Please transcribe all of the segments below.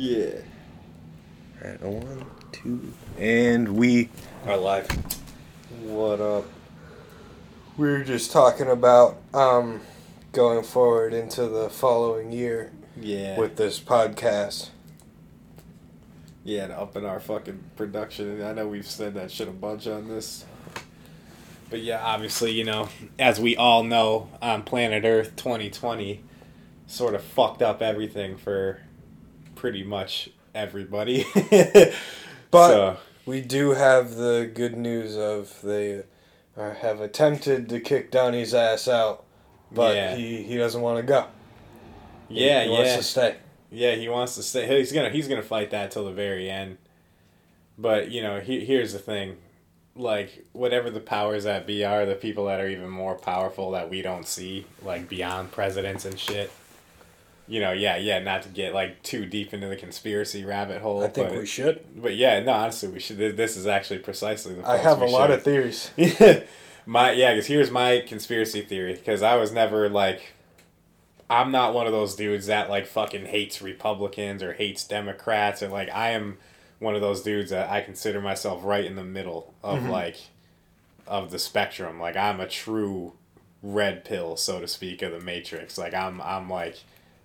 Yeah. Alright, a one, two, and we are live. What up? We were just talking about um, going forward into the following year Yeah. with this podcast. yeah, and upping our fucking production. I know we've said that shit a bunch on this. But yeah, obviously, you know, as we all know, on planet Earth 2020 sort of fucked up everything for pretty much everybody. But So, we do have the good news of they uh, have attempted to kick Donnie's ass out, but Yeah. he, he doesn't want to go. Yeah, he wants yeah. to stay. Yeah, he wants to stay. He's gonna he's gonna fight that till the very end. But you know, he, here's the thing, like whatever the powers that be are, the people that are even more powerful that we don't see, like beyond presidents and shit. You know, yeah, yeah. Not to get like too deep into the conspiracy rabbit hole. I think but, we should. But yeah, no, honestly, we should. This is actually precisely the. I have a we lot of theories. my yeah, because here's my conspiracy theory. Because I was never like, I'm not one of those dudes that like fucking hates Republicans or hates Democrats or like I am one of those dudes that I consider myself right in the middle of mm-hmm. like, of the spectrum. Like I'm a true red pill, so to speak, of the matrix. Like I'm I'm like,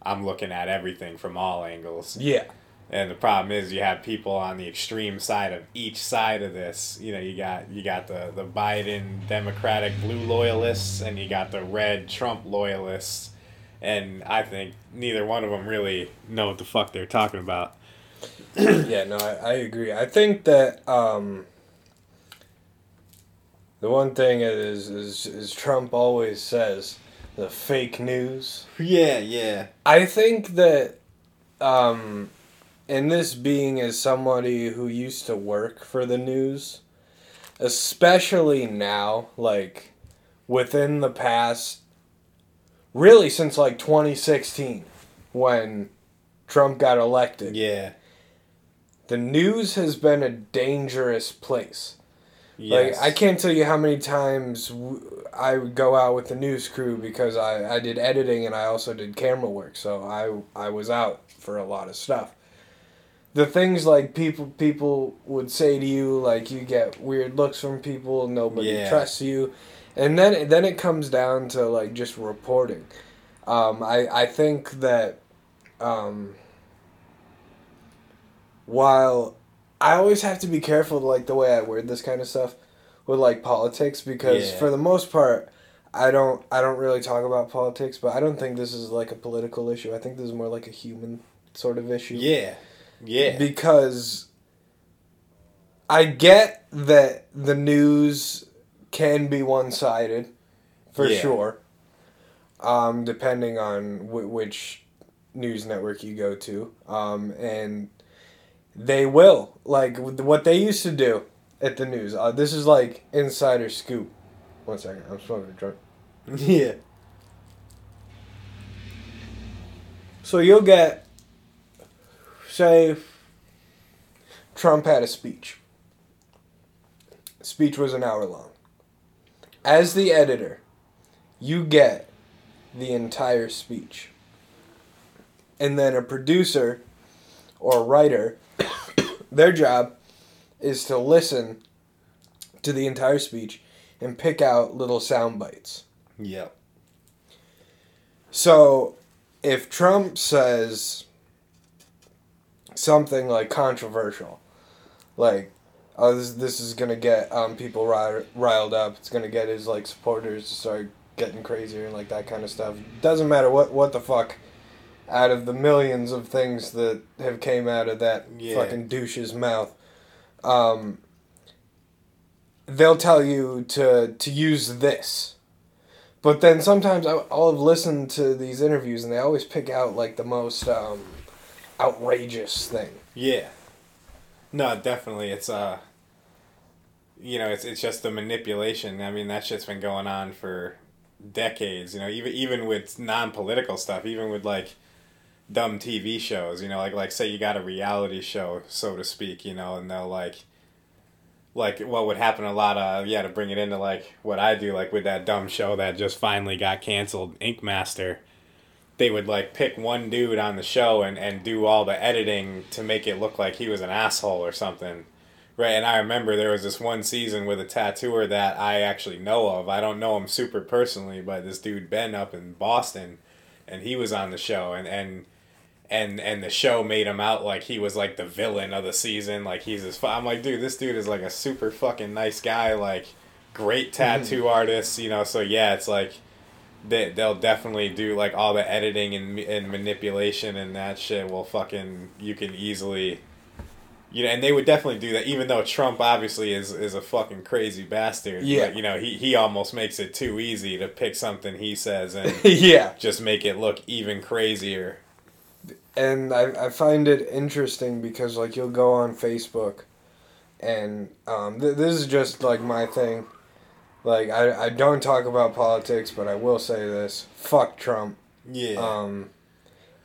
I'm looking at everything from all angles. Yeah. And the problem is you have people on the extreme side of each side of this. You know, you got you got the, the Biden Democratic blue loyalists and you got the red Trump loyalists. And I think neither one of them really know what the fuck they're talking about. yeah, no, I, I agree. I think that um, the one thing is, is is Trump always says the fake news. Yeah, yeah. I think that, um, and this being as somebody who used to work for the news, especially now, like within the past, really since like 2016, when Trump got elected, Yeah. the news has been a dangerous place. Yes. Like I can't tell you how many times w- I would go out with the news crew because I, I did editing and I also did camera work, so I I was out for a lot of stuff. The things like people people would say to you like you get weird looks from people, nobody Yeah. trusts you, and then then it comes down to like just reporting. Um, I I think that um, while I always have to be careful like the way I word this kind of stuff with like politics because Yeah. for the most part I don't I don't really talk about politics, but I don't think this is like a political issue. I think this is more like a human sort of issue. Yeah. Yeah. Because I get that the news can be one-sided for Yeah. sure. Um, depending on w- which news network you go to. Um, and they will like what they used to do at the news. Uh, this is like insider scoop. One second, I'm smoking a joint. Yeah. So you'll get, say, Trump had a speech. Speech was an hour long. As the editor, you get the entire speech. And then a producer or writer, their job is to listen to the entire speech and pick out little sound bites. Yep. So, if Trump says something like controversial, like, "Oh, this this is gonna get um, people ri- riled up. It's gonna get his like supporters to start getting crazier and like that kind of stuff." Doesn't matter what what the fuck. Out of the millions of things that have came out of that Yeah. fucking douche's mouth, um, they'll tell you to to use this. But then sometimes I- I'll have listened to these interviews and they always pick out like the most um, outrageous thing. Yeah. No, definitely. It's uh you know, it's it's just the manipulation. I mean, that shit's been going on for decades, you know, even even with non-political stuff, even with like dumb TV shows, you know, like like say you got a reality show, so to speak, you know, and they'll like like what would happen a lot of yeah to bring it into like what I do like with that dumb show that just finally got canceled Ink Master they would like pick one dude on the show and, and do all the editing to make it look like he was an asshole or something. Right, and I remember there was this one season with a tattooer that I actually know of. I don't know him super personally, but this dude Ben up in Boston, and he was on the show, and and and and the show made him out like he was like the villain of the season. Like he's this. I'm like, dude, this dude is like a super fucking nice guy. Like great hmm. tattoo artist. You know, so yeah, it's like they they'll definitely do like all the editing and and manipulation and that shit. Will fucking you can easily. You know, and they would definitely do that, even though Trump obviously is, is a fucking crazy bastard. Yeah. But, you know, he, he almost makes it too easy to pick something he says and yeah. just make it look even crazier. And I, I find it interesting because like you'll go on Facebook, and um, th- this is just like my thing. Like I, I don't talk about politics, but I will say this: fuck Trump. Yeah. Um,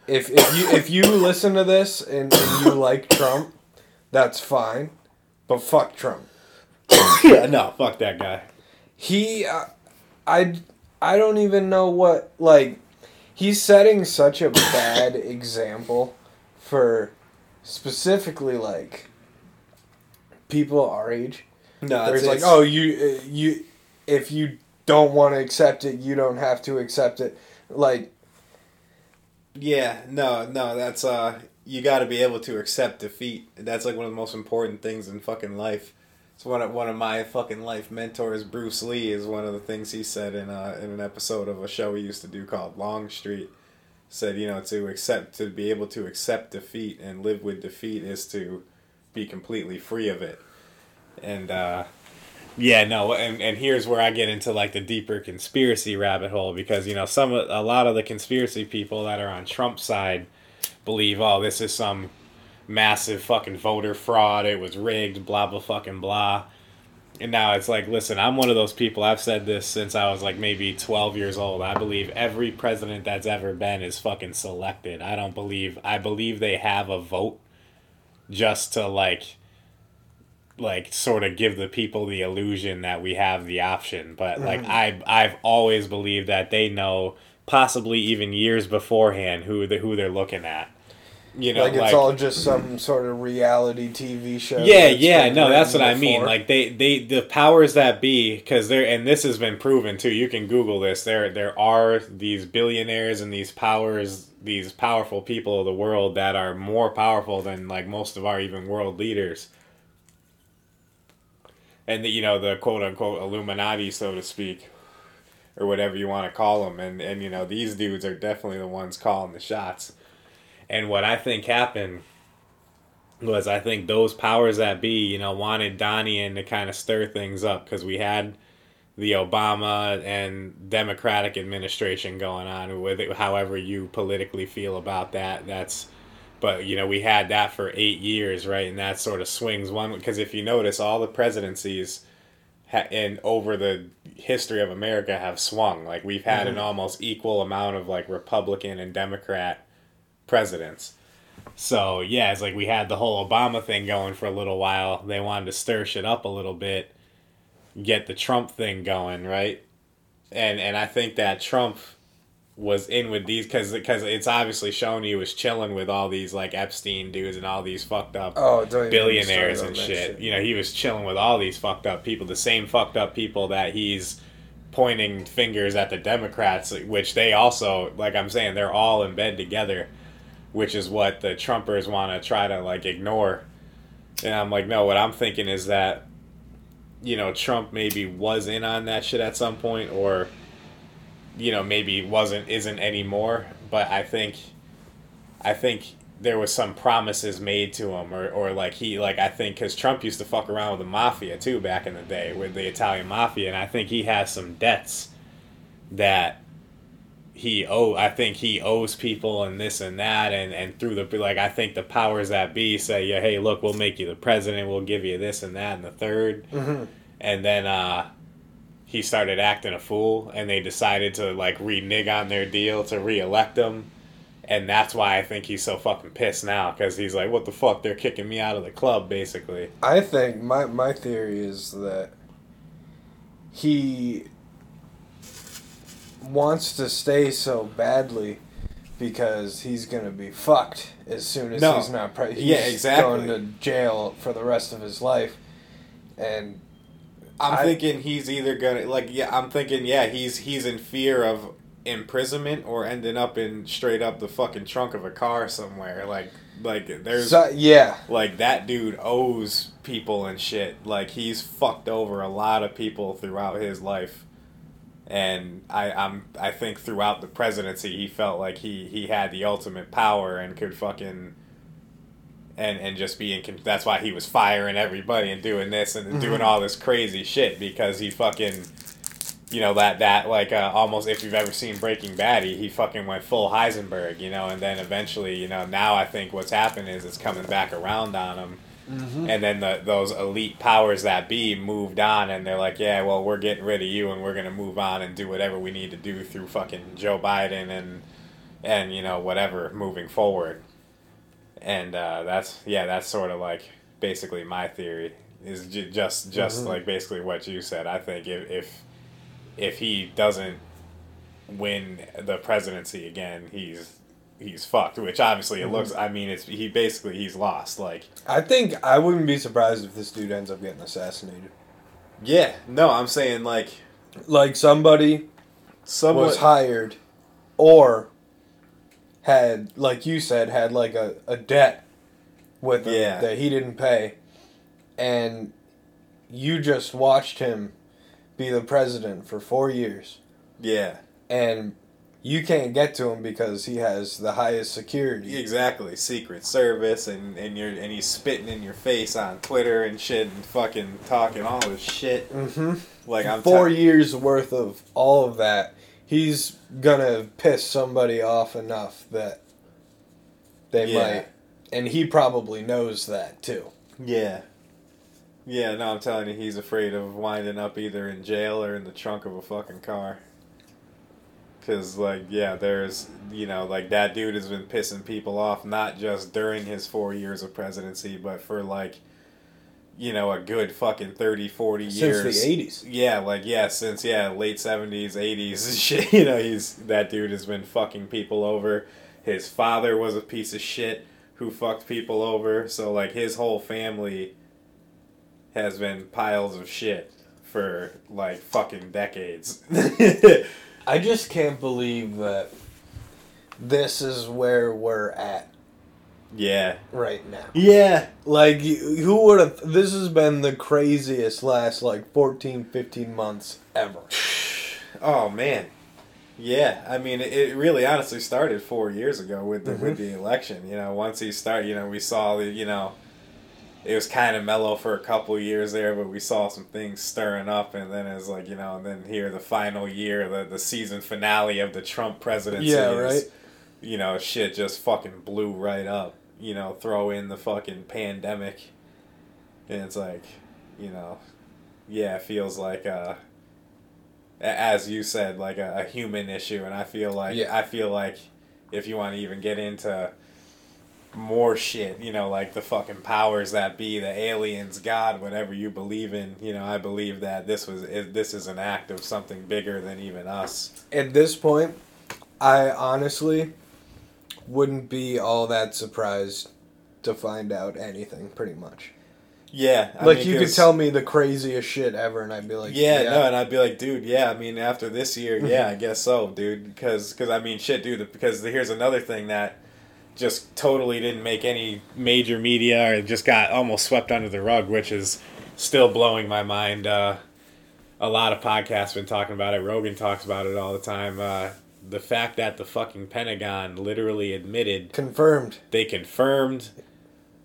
if if you if you listen to this and, and you like Trump, that's fine, but fuck Trump. yeah, no, fuck that guy. He, uh, I, I don't even know what like. He's setting such a bad example for specifically like people our age. No, Where it's like, oh, you, uh, you, if you don't want to accept it, you don't have to accept it. Like, yeah, no, no, that's uh, you got to be able to accept defeat. That's like one of the most important things in fucking life. It's one of one of my fucking life mentors, Bruce Lee, is one of the things he said in uh, in an episode of a show we used to do called Longstreet. Said you know to accept to be able to accept defeat and live with defeat is to be completely free of it. And uh, yeah, no, and, and here's where I get into like the deeper conspiracy rabbit hole because you know some a lot of the conspiracy people that are on Trump's side believe oh this is some massive fucking voter fraud. It was rigged blah blah fucking blah. And now it's like listen I'm one of those people I've said this since I was like maybe 12 years old. I believe every president that's ever been is fucking selected. I don't believe I believe they have a vote just to like like sort of give the people the illusion that we have the option. But mm-hmm. like i i've always believed that they know possibly even years beforehand who the, who they're looking at you know like it's all just some sort of reality TV show. yeah yeah no that's what written i mean like they they the powers that be because they're and this has been proven too you can google this there there are these billionaires and these powers these powerful people of the world that are more powerful than like most of our even world leaders and the, you know the quote unquote illuminati so to speak or whatever you want to call them and and you know these dudes are definitely the ones calling the shots and what i think happened was I think those powers that be, you know, wanted Donnie in to kind of stir things up because we had the Obama and Democratic administration going on with it, however you politically feel about that. That's, but you know, we had that for eight years, right? And that sort of swings one because if you notice, all the presidencies ha- and over the history of America have swung. Like we've had an mm-hmm. almost equal amount of like Republican and Democrat presidents. So yeah, it's like we had the whole Obama thing going for a little while. They wanted to stir shit up a little bit, get the Trump thing going, right? And and I think that Trump was in with these because because it's obviously shown he was chilling with all these like Epstein dudes and all these fucked up oh, billionaires and on shit. You know, he was chilling with all these fucked up people, the same fucked up people that he's pointing fingers at the Democrats, which they also, like I'm saying, they're all in bed together, which is what the Trumpers want to try to like ignore. And I'm like, no, what I'm thinking is that, you know, Trump maybe was in on that shit at some point, or, you know, maybe wasn't, isn't anymore. But I think, I think there was some promises made to him or, or like he like i think because trump used to fuck around with the mafia too back in the day with the italian mafia and i think he has some debts that he owe i think he owes people and this and that and and through the like i think the powers that be say yeah hey look we'll make you the president we'll give you this and that and the 3rd and then uh he started acting a fool and they decided to like renege on their deal to reelect him and that's why I think he's so fucking pissed now because he's like, what the fuck? They're kicking me out of the club, basically. I think my my theory is that he wants to stay so badly because he's gonna be fucked as soon as No. he's not pre- he's Yeah, exactly. going to jail for the rest of his life, and I'm I- thinking he's either gonna like yeah. I'm thinking yeah. He's he's in fear of imprisonment or ending up in straight up the fucking trunk of a car somewhere. Like like there's so, yeah, like that dude owes people and shit. Like he's fucked over a lot of people throughout his life. And I, I'm I think throughout the presidency he felt like he, he had the ultimate power and could fucking and and just be in that's why he was firing everybody and doing this and doing all this crazy shit because he fucking you know that that like uh, almost if you've ever seen Breaking Bad he, he fucking went full Heisenberg you know and then eventually you know now I think what's happened is it's coming back around on him and then the those elite powers that be moved on and they're like yeah well we're getting rid of you and we're gonna move on and do whatever we need to do through fucking Joe Biden and and you know whatever moving forward. And uh, that's yeah that's sort of like basically my theory is ju- just just like basically what you said. I think if if if he doesn't win the presidency again he's he's fucked which obviously it mm-hmm. looks i mean it's he basically he's lost like. I think I wouldn't be surprised if this dude ends up getting assassinated. yeah no i'm saying like Like somebody someone was hired, or had like you said had like a, a debt with him Yeah. that he didn't pay, and you just watched him be the president for four years, yeah. And you can't get to him because he has the highest security. exactly secret service and and you're and he's spitting in your face on twitter and shit and fucking talking all this shit Mm-hmm. like i'm Four te- years worth of all of that. He's gonna piss somebody off enough that they Yeah. might, and he probably knows that too. Yeah. Yeah, no, I'm telling you, he's afraid of winding up either in jail or in the trunk of a fucking car. Cause like, yeah, there's, you know, like that dude has been pissing people off not just during his four years of presidency, but for like, you know, a good fucking 30, 40 years. Since the eighties. Yeah, like yeah, since yeah, late seventies, eighties, shit. You know, he's that dude has been fucking people over. His father was a piece of shit who fucked people over. So like his whole family has been piles of shit for like fucking decades. I just can't believe that this is where we're at yeah. right now. Yeah. Like, who would have? This has been the craziest last like 14, 15 months ever. Oh man. Yeah, I mean, it, really honestly started four years ago with the with mm-hmm. the election. You know, once he started, you know, we saw the, you know, it was kind of mellow for a couple years there, but we saw some things stirring up, and then it's like, you know, and then here the final year, the the season finale of the Trump presidency. Yeah, is, right. You know, shit just fucking blew right up. You know, throw in the fucking pandemic, and it's like, you know, yeah, it feels like uh a- as you said, like a, a human issue, and I feel like Yeah. I feel like if you want to even get into more shit, you know, like the fucking powers that be, the aliens, God, whatever you believe in, you know, I believe that this was this is an act of something bigger than even us. At this point, I honestly wouldn't be all that surprised to find out anything. Pretty much. Yeah, I like mean, you could tell me the craziest shit ever, and I'd be like, yeah, no, and I'd be like, dude, yeah, I mean, after this year, yeah, I guess so, dude, because cause, I mean, shit, dude, because here's another thing that just totally didn't make any major media or just got almost swept under the rug, which is still blowing my mind. Uh, a lot of podcasts been talking about it. Rogan talks about it all the time. Uh, the fact that the fucking Pentagon literally admitted confirmed. they confirmed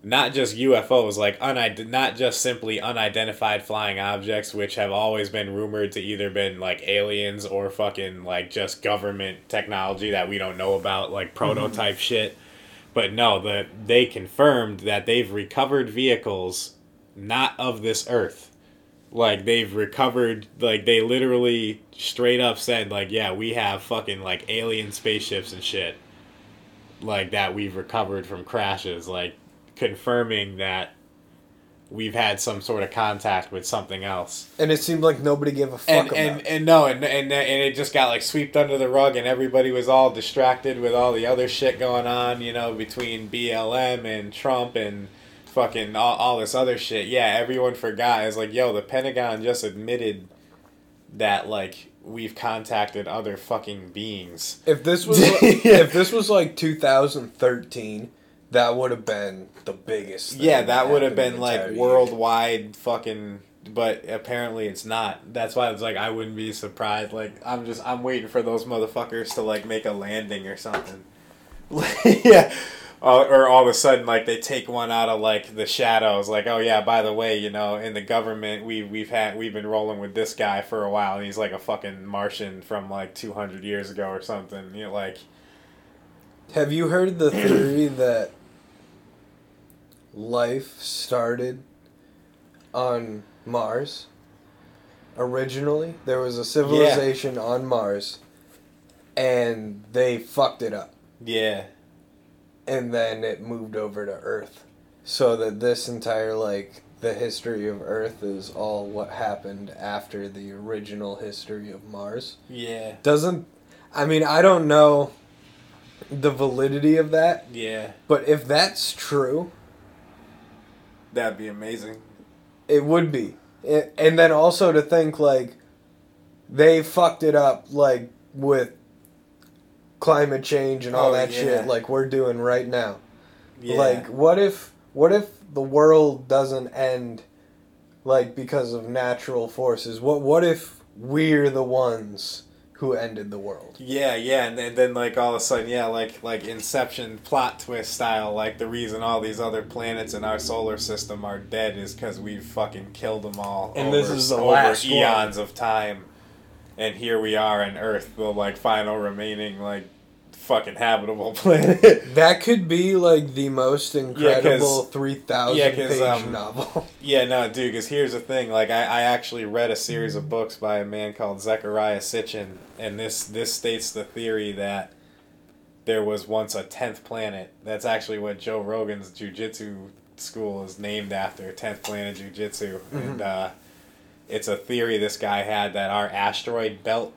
not just UFOs, like unid- not just simply unidentified flying objects, which have always been rumored to either been like aliens or fucking like just government technology that we don't know about, like prototype shit. But no, the they confirmed that they've recovered vehicles not of this earth. Like they've recovered like they literally straight up said like yeah, we have fucking like alien spaceships and shit like that we've recovered from crashes like confirming that we've had some sort of contact with something else. And it seemed like nobody gave a fuck And about and, it. and no, and, and and it just got like swept under the rug, and everybody was all distracted with all the other shit going on, you know, between BLM and Trump and fucking all, all this other shit. Yeah, everyone forgot. It's like, yo, the Pentagon just admitted that like we've contacted other fucking beings. If this was like, if this was like 2013, that would have been the biggest. thing Yeah, that would have been like entire year. worldwide fucking but apparently it's not. That's why it's like I wouldn't be surprised. Like I'm just I'm waiting for those motherfuckers to like make a landing or something. yeah. Uh, or all of a sudden like they take one out of like the shadows like oh yeah by the way you know in the government we we've had we've been rolling with this guy for a while and he's like a fucking martian from like 200 years ago or something you know like Have you heard the theory that life started on Mars? Originally, there was a civilization on Mars, and they fucked it up, yeah. And then it moved over to Earth, so that this entire like the history of Earth is all what happened after the original history of Mars. yeah. Doesn't, I mean, I don't know the validity of that, yeah but if that's true, that'd be amazing It would be. It, and then also to think like they fucked it up like with climate change and all Oh, that yeah. shit like we're doing right now. yeah Like what if what if the world doesn't end like because of natural forces? What what if we're the ones who ended the world? Yeah, yeah, and then, then like all of a sudden, yeah, like like Inception plot twist style, like the reason all these other planets in our solar system are dead is because we've fucking killed them all. And over, this is the over last one. eons of time, and here we are on Earth, the like final remaining like fucking habitable planet. That could be like the most incredible 3000 yeah, 'cause, page um, novel. Yeah, no, dude. Because here's the thing: like, I, I actually read a series of books by a man called Zechariah Sitchin, and this this states the theory that there was once a tenth planet. That's actually what Joe Rogan's jujitsu school is named after, tenth planet jujitsu, and uh, it's a theory this guy had that our asteroid belt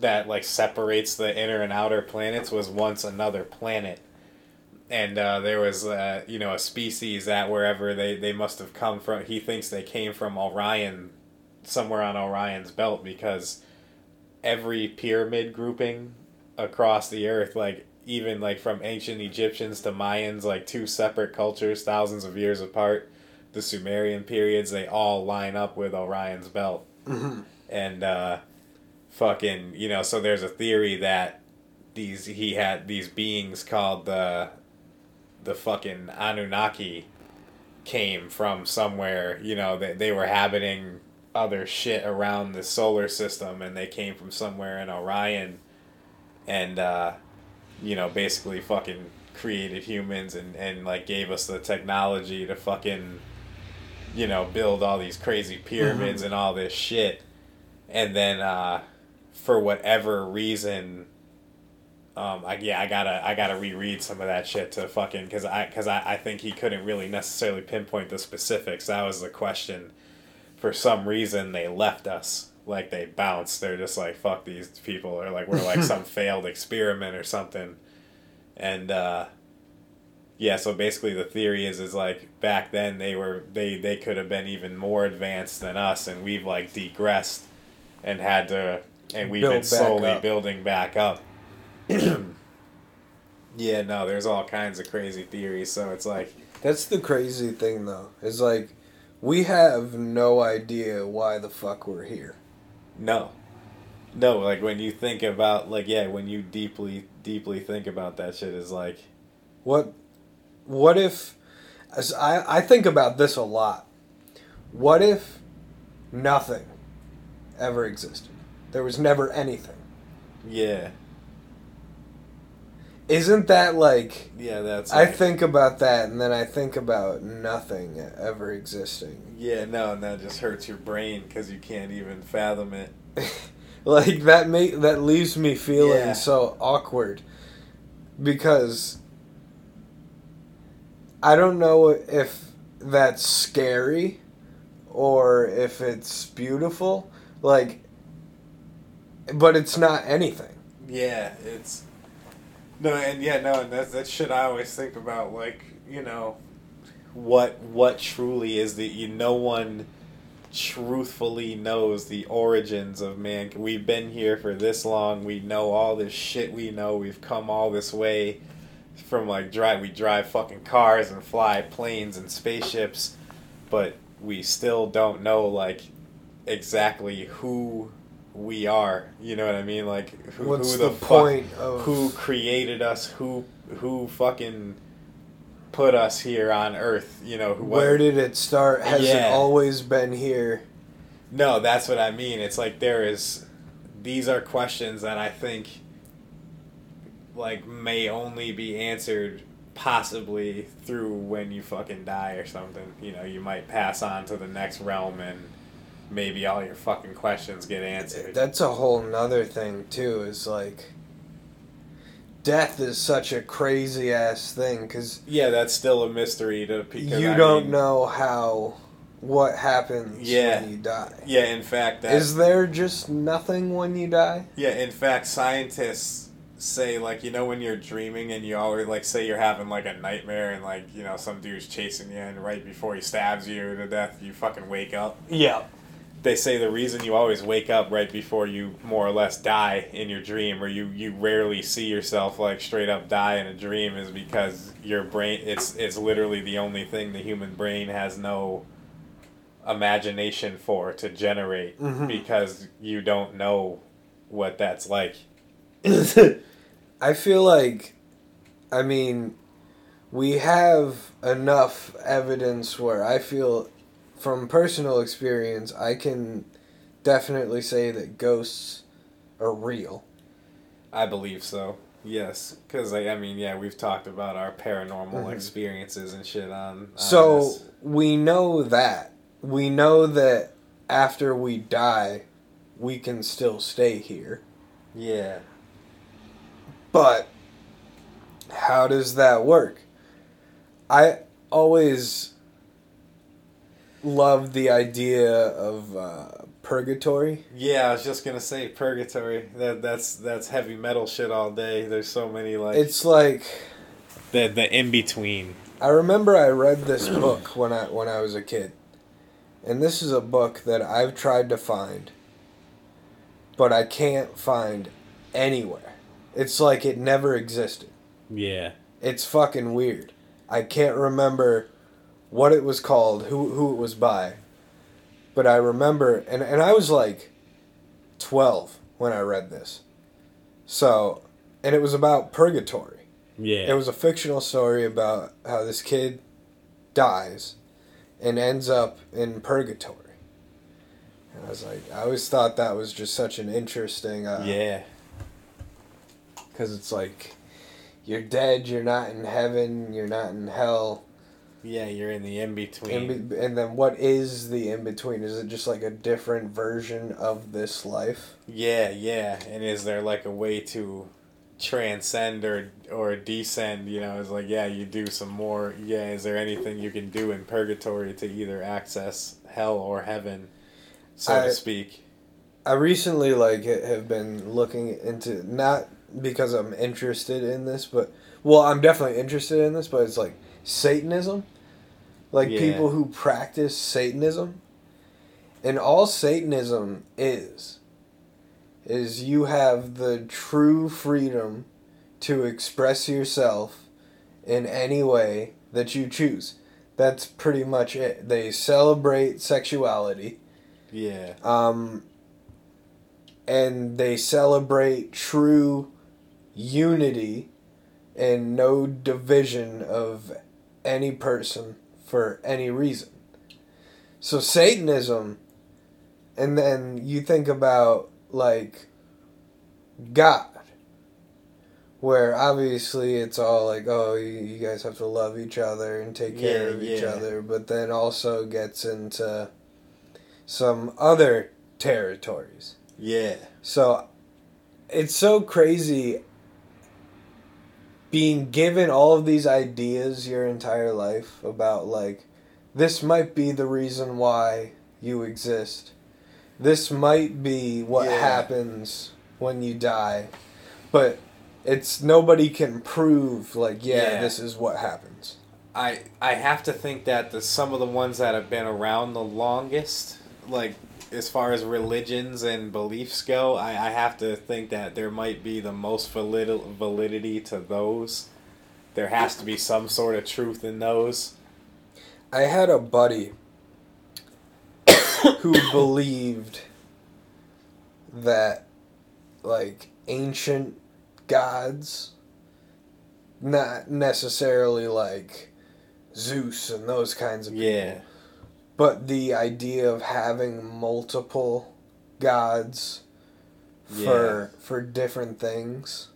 that like separates the inner and outer planets was once another planet. And uh, there was uh, you know a species that wherever they, they must have come from. He thinks they came from orion somewhere on orion's belt because every pyramid grouping across the earth like even like from ancient egyptians to mayans like two separate cultures thousands of years apart the sumerian periods they all line up with orion's belt. And uh fucking you know so there's a theory that these he had these beings called the the fucking Anunnaki came from somewhere, you know, they, they were habiting other shit around the solar system and they came from somewhere in Orion and uh you know, basically fucking created humans and, and like gave us the technology to fucking you know, build all these crazy pyramids and all this shit. And then uh for whatever reason um, I, yeah, I gotta I gotta reread some of that shit to fucking because I because I, I think he couldn't really necessarily pinpoint the specifics. That was the question. For some reason, they left us like they bounced. They're just like fuck these people, or like we're like some failed experiment or something. And uh, yeah, so basically the theory is is like back then they were they they could have been even more advanced than us, and we've like degressed and had to and we've been slowly up. building back up. yeah, no, there's all kinds of crazy theories. So it's like, That's the crazy thing, though. Is like, we have no idea why the fuck we're here. no, no, like when you think about, like, yeah, when you deeply, deeply think about that shit, is like, What, what if? As I I think about this a lot. What if nothing ever existed? There was never anything. yeah, Isn't that like? yeah, that's. I like- think about that, and then I think about nothing ever existing. Yeah, no, and that just hurts your brain because you can't even fathom it. like that make that leaves me feeling Yeah. so awkward because I don't know if that's scary or if it's beautiful. Like, but it's not anything. Yeah, it's no, and yeah, no, and that's that shit I always think about. Like, you know, what what truly is the you? No one truthfully knows the origins of man. We've been here for this long. We know all this shit. We know we've come all this way from like drive. We drive fucking cars and fly planes and spaceships, but we still don't know like exactly who we are. You know what I mean? Like who, What's who the, fuck- point of who created us? Who who fucking put us here on Earth? You know who? what- Where did it start? Has it always been here? No, that's what I mean. It's like there is. These are questions that I think, like, may only be answered possibly through when you fucking die or something. You know, you might pass on to the next realm and maybe all your fucking questions get answered. That's a whole nother thing too. Is like death is such a crazy ass thing because yeah, that's still a mystery to people. you I don't mean- know how what happens Yeah. when you die. Yeah, in fact, that Is there just nothing when you die? Yeah, in fact, scientists say like you know when you're dreaming and you always like say you're having like a nightmare and like you know some dude's chasing you and right before he stabs you to death you fucking wake up. Yeah. They say the reason you always wake up right before you more or less die in your dream or you you rarely see yourself like straight up die in a dream is because your brain it's it's literally the only thing the human brain has no imagination for to generate Mhm. because you don't know what that's like. I feel like, I mean, we have enough evidence where I feel, from personal experience, I can definitely say that ghosts are real. I believe so. Yes, because like, I mean, yeah, we've talked about our paranormal Mhm. experiences and shit on. on So this. we know that. We know that after we die, we can still stay here. yeah, But how does that work? I always loved the idea of uh, purgatory. yeah, I was just gonna say purgatory. That that's that's heavy metal shit all day. There's so many like It's like the the in between. I remember I read this book when I when I was a kid. And this is a book that I've tried to find but I can't find anywhere. It's like it never existed. Yeah, It's fucking weird. I can't remember what it was called, who who it was by. But I remember and, and I was like 12 when I read this. So, and it was about purgatory. yeah, It was a fictional story about how this kid dies and ends up in purgatory. And I was like, I always thought that was just such an interesting. Uh, yeah, Because it's like, you're dead, you're not in heaven, you're not in hell. Yeah. You're in the in between. In be- and then what is the in between? Is it just like a different version of this life? Yeah, yeah. And is there like a way to transcend or or descend? You know, it's like yeah, you do some more. Yeah, is there anything you can do in purgatory to either access hell or heaven, so I- to speak? I recently like have been looking into not because I'm interested in this, but well, I'm definitely interested in this, but it's like Satanism, like Yeah. people who practice Satanism, and all Satanism is is you have the true freedom to express yourself in any way that you choose. That's pretty much it. They celebrate sexuality Yeah, um, and they celebrate true unity and no division of any person for any reason. So Satanism, and then you think about like God, where obviously it's all like, oh, you, you guys have to love each other and take care Yeah, of each yeah. other, but then also gets into some other territories. yeah, So it's so crazy being given all of these ideas your entire life about like this might be the reason why you exist. This might be what Yeah. happens when you die. But it's nobody can prove like yeah, Yeah. this is what happens. I I have to think that the some of the ones that have been around the longest, like as far as religions and beliefs go, I, I have to think that there might be the most valid, validity to those. There has to be some sort of truth in those. I had a buddy who believed that like ancient gods not necessarily like Zeus and those kinds of people, Yeah. But the idea of having multiple gods for for different things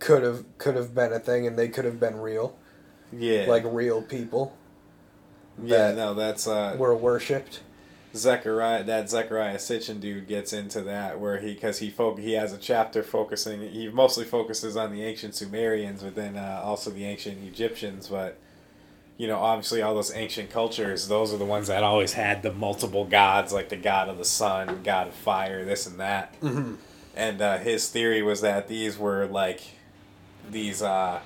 could have could have been a thing and they could have been real Yeah. like real people yeah, that no, that's uh were worshipped Zechariah, that Zechariah Sitchin dude gets into that where he, because he fo- he has a chapter focusing, he mostly focuses on the ancient Sumerians, but then uh, also the ancient Egyptians. But you know, obviously, all those ancient cultures, those are the ones that always had the multiple gods, like the god of the sun, god of fire, this and that. mm-hmm. And uh, his theory was that these were like these uh,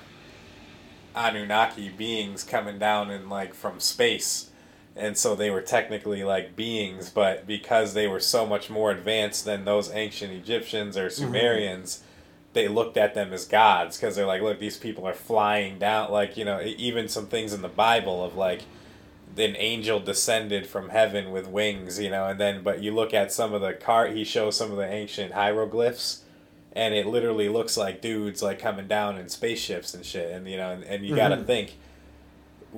Anunnaki beings coming down in like from space. And so they were technically like beings, but because they were so much more advanced than those ancient Egyptians or Sumerians, they looked at them as gods because they're like, look, these people are flying down. Like, you know, even some things in the Bible of like, an angel descended from heaven with wings, you know, and then but you look at some of the car he shows some of the ancient hieroglyphs and it literally looks like dudes like coming down in spaceships and shit and you know and, and you got to mm-hmm. think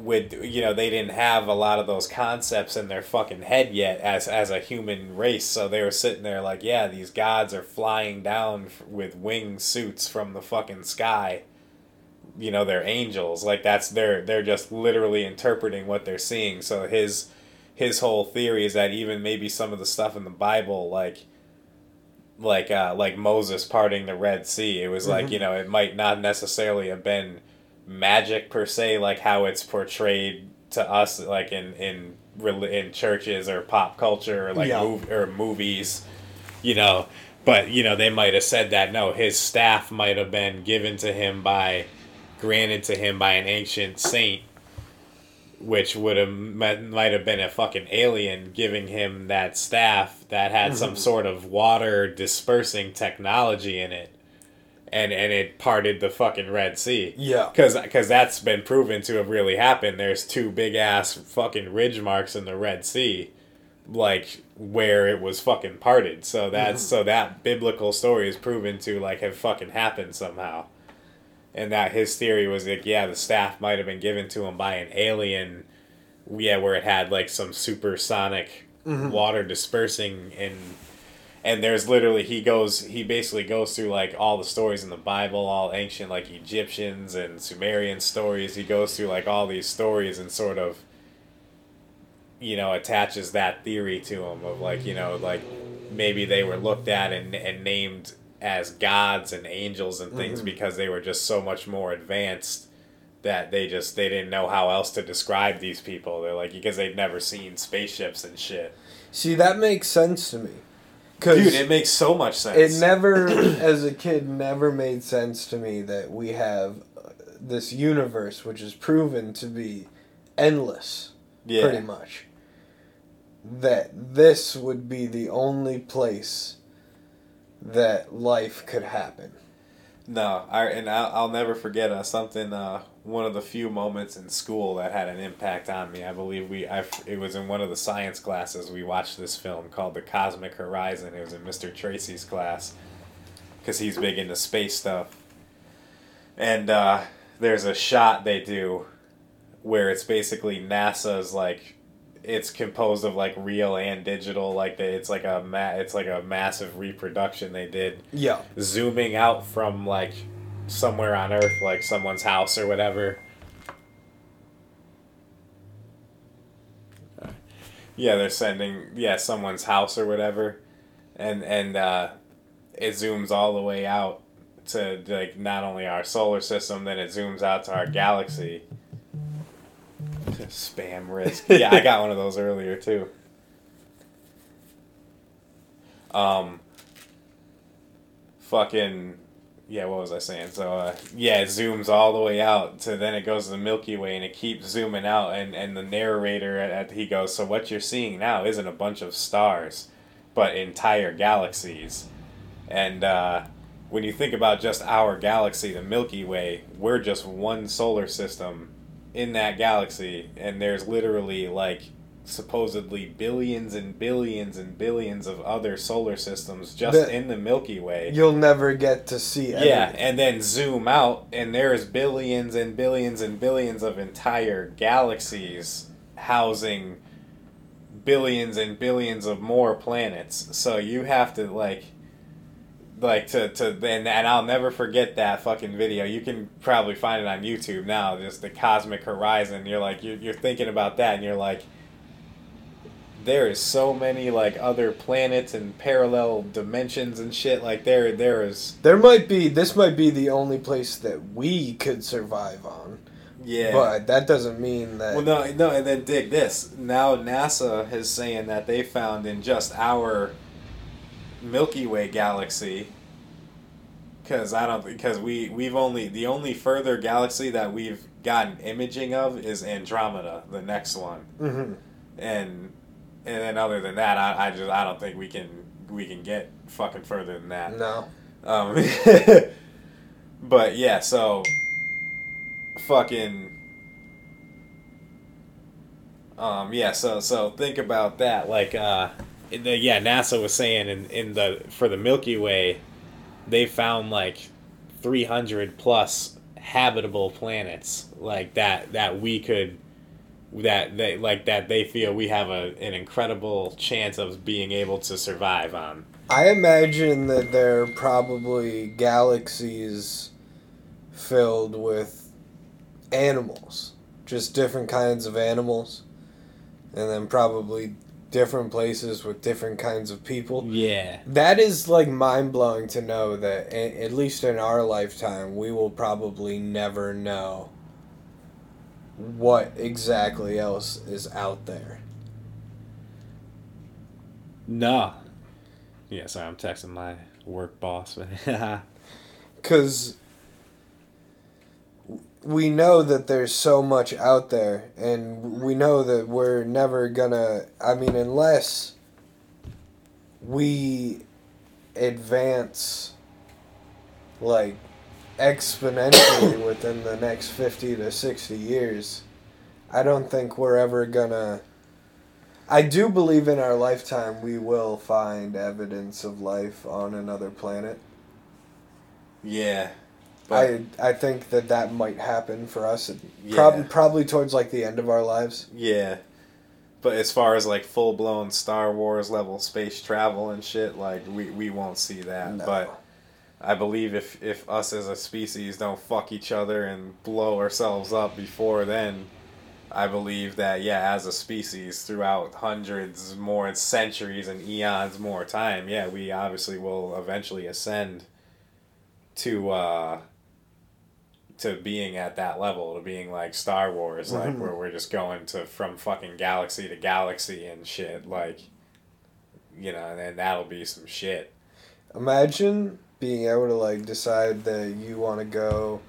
with you know they didn't have a lot of those concepts in their fucking head yet as as a human race. So they were sitting there like yeah these gods are flying down f- with wing suits from the fucking sky. You know they're angels. Like that's they're they're just literally interpreting what they're seeing. So his his whole theory is that even maybe some of the stuff in the bible like like uh like moses parting the red sea it was like Mhm. you know it might not necessarily have been magic per se like how it's portrayed to us like in in in churches or pop culture or like Yeah. mov- or movies you know but you know they might have said that no his staff might have been given to him by granted to him by an ancient saint which would have might might have been a fucking alien giving him that staff that had some Mhm. sort of water dispersing technology in it and and it parted the fucking red sea yeah because because that's been proven to have really happened. There's two big ass fucking ridge marks in the Red Sea, like where it was fucking parted. So that's so that biblical story is proven to like have fucking happened somehow. And that his theory was like, yeah, the staff might have been given to him by an alien, yeah, where it had like some supersonic Mhm. water dispersing and and there's literally he goes he basically goes through like all the stories in the bible all ancient like egyptians and sumerian stories. He goes through like all these stories and sort of you know attaches that theory to them of like you know like maybe they were looked at and, and named as gods and angels and things Mhm. because they were just so much more advanced that they just they didn't know how else to describe these people. They're like because they'd never seen spaceships and shit. See that makes sense to me Dude, it makes so much sense. it never as a kid never made sense to me that we have uh, this universe which is proven to be endless yeah. pretty much that this would be the only place that life could happen No, I and I'll, I'll never forget uh, something. Uh, one of the few moments in school that had an impact on me. I believe we. I. It was in one of the science classes. We watched this film called The Cosmic Horizon. It was in Mr. Tracy's class, because he's big into space stuff. And uh, there's a shot they do, where it's basically NASA's like. It's composed of like real and digital, like they, it's like a ma- it's like a massive reproduction they did yeah zooming out from like somewhere on earth like someone's house or whatever yeah they're sending yeah someone's house or whatever and and uh it zooms all the way out to like not only our solar system then it zooms out to our galaxy Spam risk. Yeah, I got one of those earlier too. Um. Fucking. Yeah, what was I saying? So, uh, yeah, it zooms all the way out to then it goes to the Milky Way and it keeps zooming out. And, and the narrator, at, at, he goes, So, what you're seeing now isn't a bunch of stars, but entire galaxies. And uh, when you think about just our galaxy, the Milky Way, we're just one solar system in that galaxy. And there's literally like supposedly billions and billions and billions of other solar systems just That- in the Milky Way. You'll never get to see. Yeah, and then zoom out, and there's billions and billions and billions of entire galaxies housing billions and billions of more planets. So you have to like, like to to and, and I'll never forget that fucking video. You can probably find it on YouTube now. Just the cosmic horizon. You're like you're you're thinking about that, and you're like. There is so many like other planets and parallel dimensions and shit. Like there, there is There might be. This might be the only place that we could survive on. Yeah. But that doesn't mean that. well, no, no, and then dig this. Now NASA is saying that they found in just our Milky Way galaxy. Because I don't, because we we've only the only further galaxy that we've gotten imaging of is Andromeda, the next one, Mhm. and and then other than that, I, I just I don't think we can we can get fucking further than that. No. Um, but yeah, so fucking um, yeah, so so think about that. Like uh, the, yeah, NASA was saying in in the for the Milky Way, they found like three hundred plus habitable planets like that that we could that they like that they feel we have a an incredible chance of being able to survive on. I imagine that there are probably galaxies filled with animals, just different kinds of animals, and then probably different places with different kinds of people. Yeah. That is like mind blowing to know that, a- at least in our lifetime, we will probably never know what exactly else is out there. Nah. Yeah, sorry, I'm texting my work boss. Because we know that there's so much out there, and we know that we're never gonna. I mean, unless we advance like exponentially within the next 50 to 60 years, I don't think we're ever gonna. I do believe in our lifetime we will find evidence of life on another planet. yeah. I I think that that might happen for us. Yeah. Probably probably towards like the end of our lives. Yeah. But as far as like full blown Star Wars level space travel and shit, like we, we won't see that. No. But I believe if, if us as a species don't fuck each other and blow ourselves up before then, I believe that yeah, as a species throughout hundreds more centuries and eons more time, yeah, we obviously will eventually ascend to uh to being at that level, to being like Star Wars, like Mhm. where we're just going to from fucking galaxy to galaxy and shit, like you know, and that'll be some shit. Imagine being able to like decide that you want to go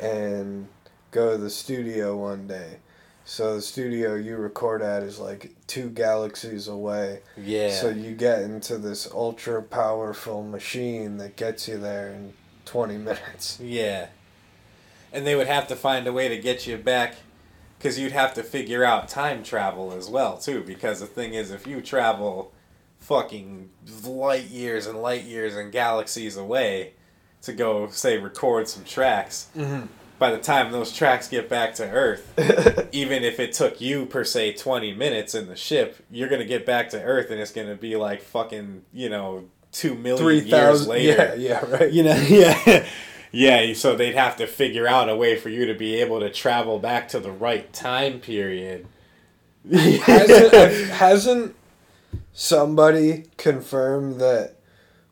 and go to the studio one day. So the studio you record at is like two galaxies away. Yeah. So you get into this ultra powerful machine that gets you there in 20 minutes. Yeah. And they would have to find a way to get you back because you'd have to figure out time travel as well, too. Because the thing is, if you travel fucking light years and light years and galaxies away to go, say, record some tracks, Mm-hmm. by the time those tracks get back to Earth, even if it took you, per se, 20 minutes in the ship, you're going to get back to Earth and it's going to be like fucking, you know, two million Three years later Yeah, yeah, right. you know yeah yeah so they'd have to figure out a way for you to be able to travel back to the right time period hasn't, hasn't somebody confirmed that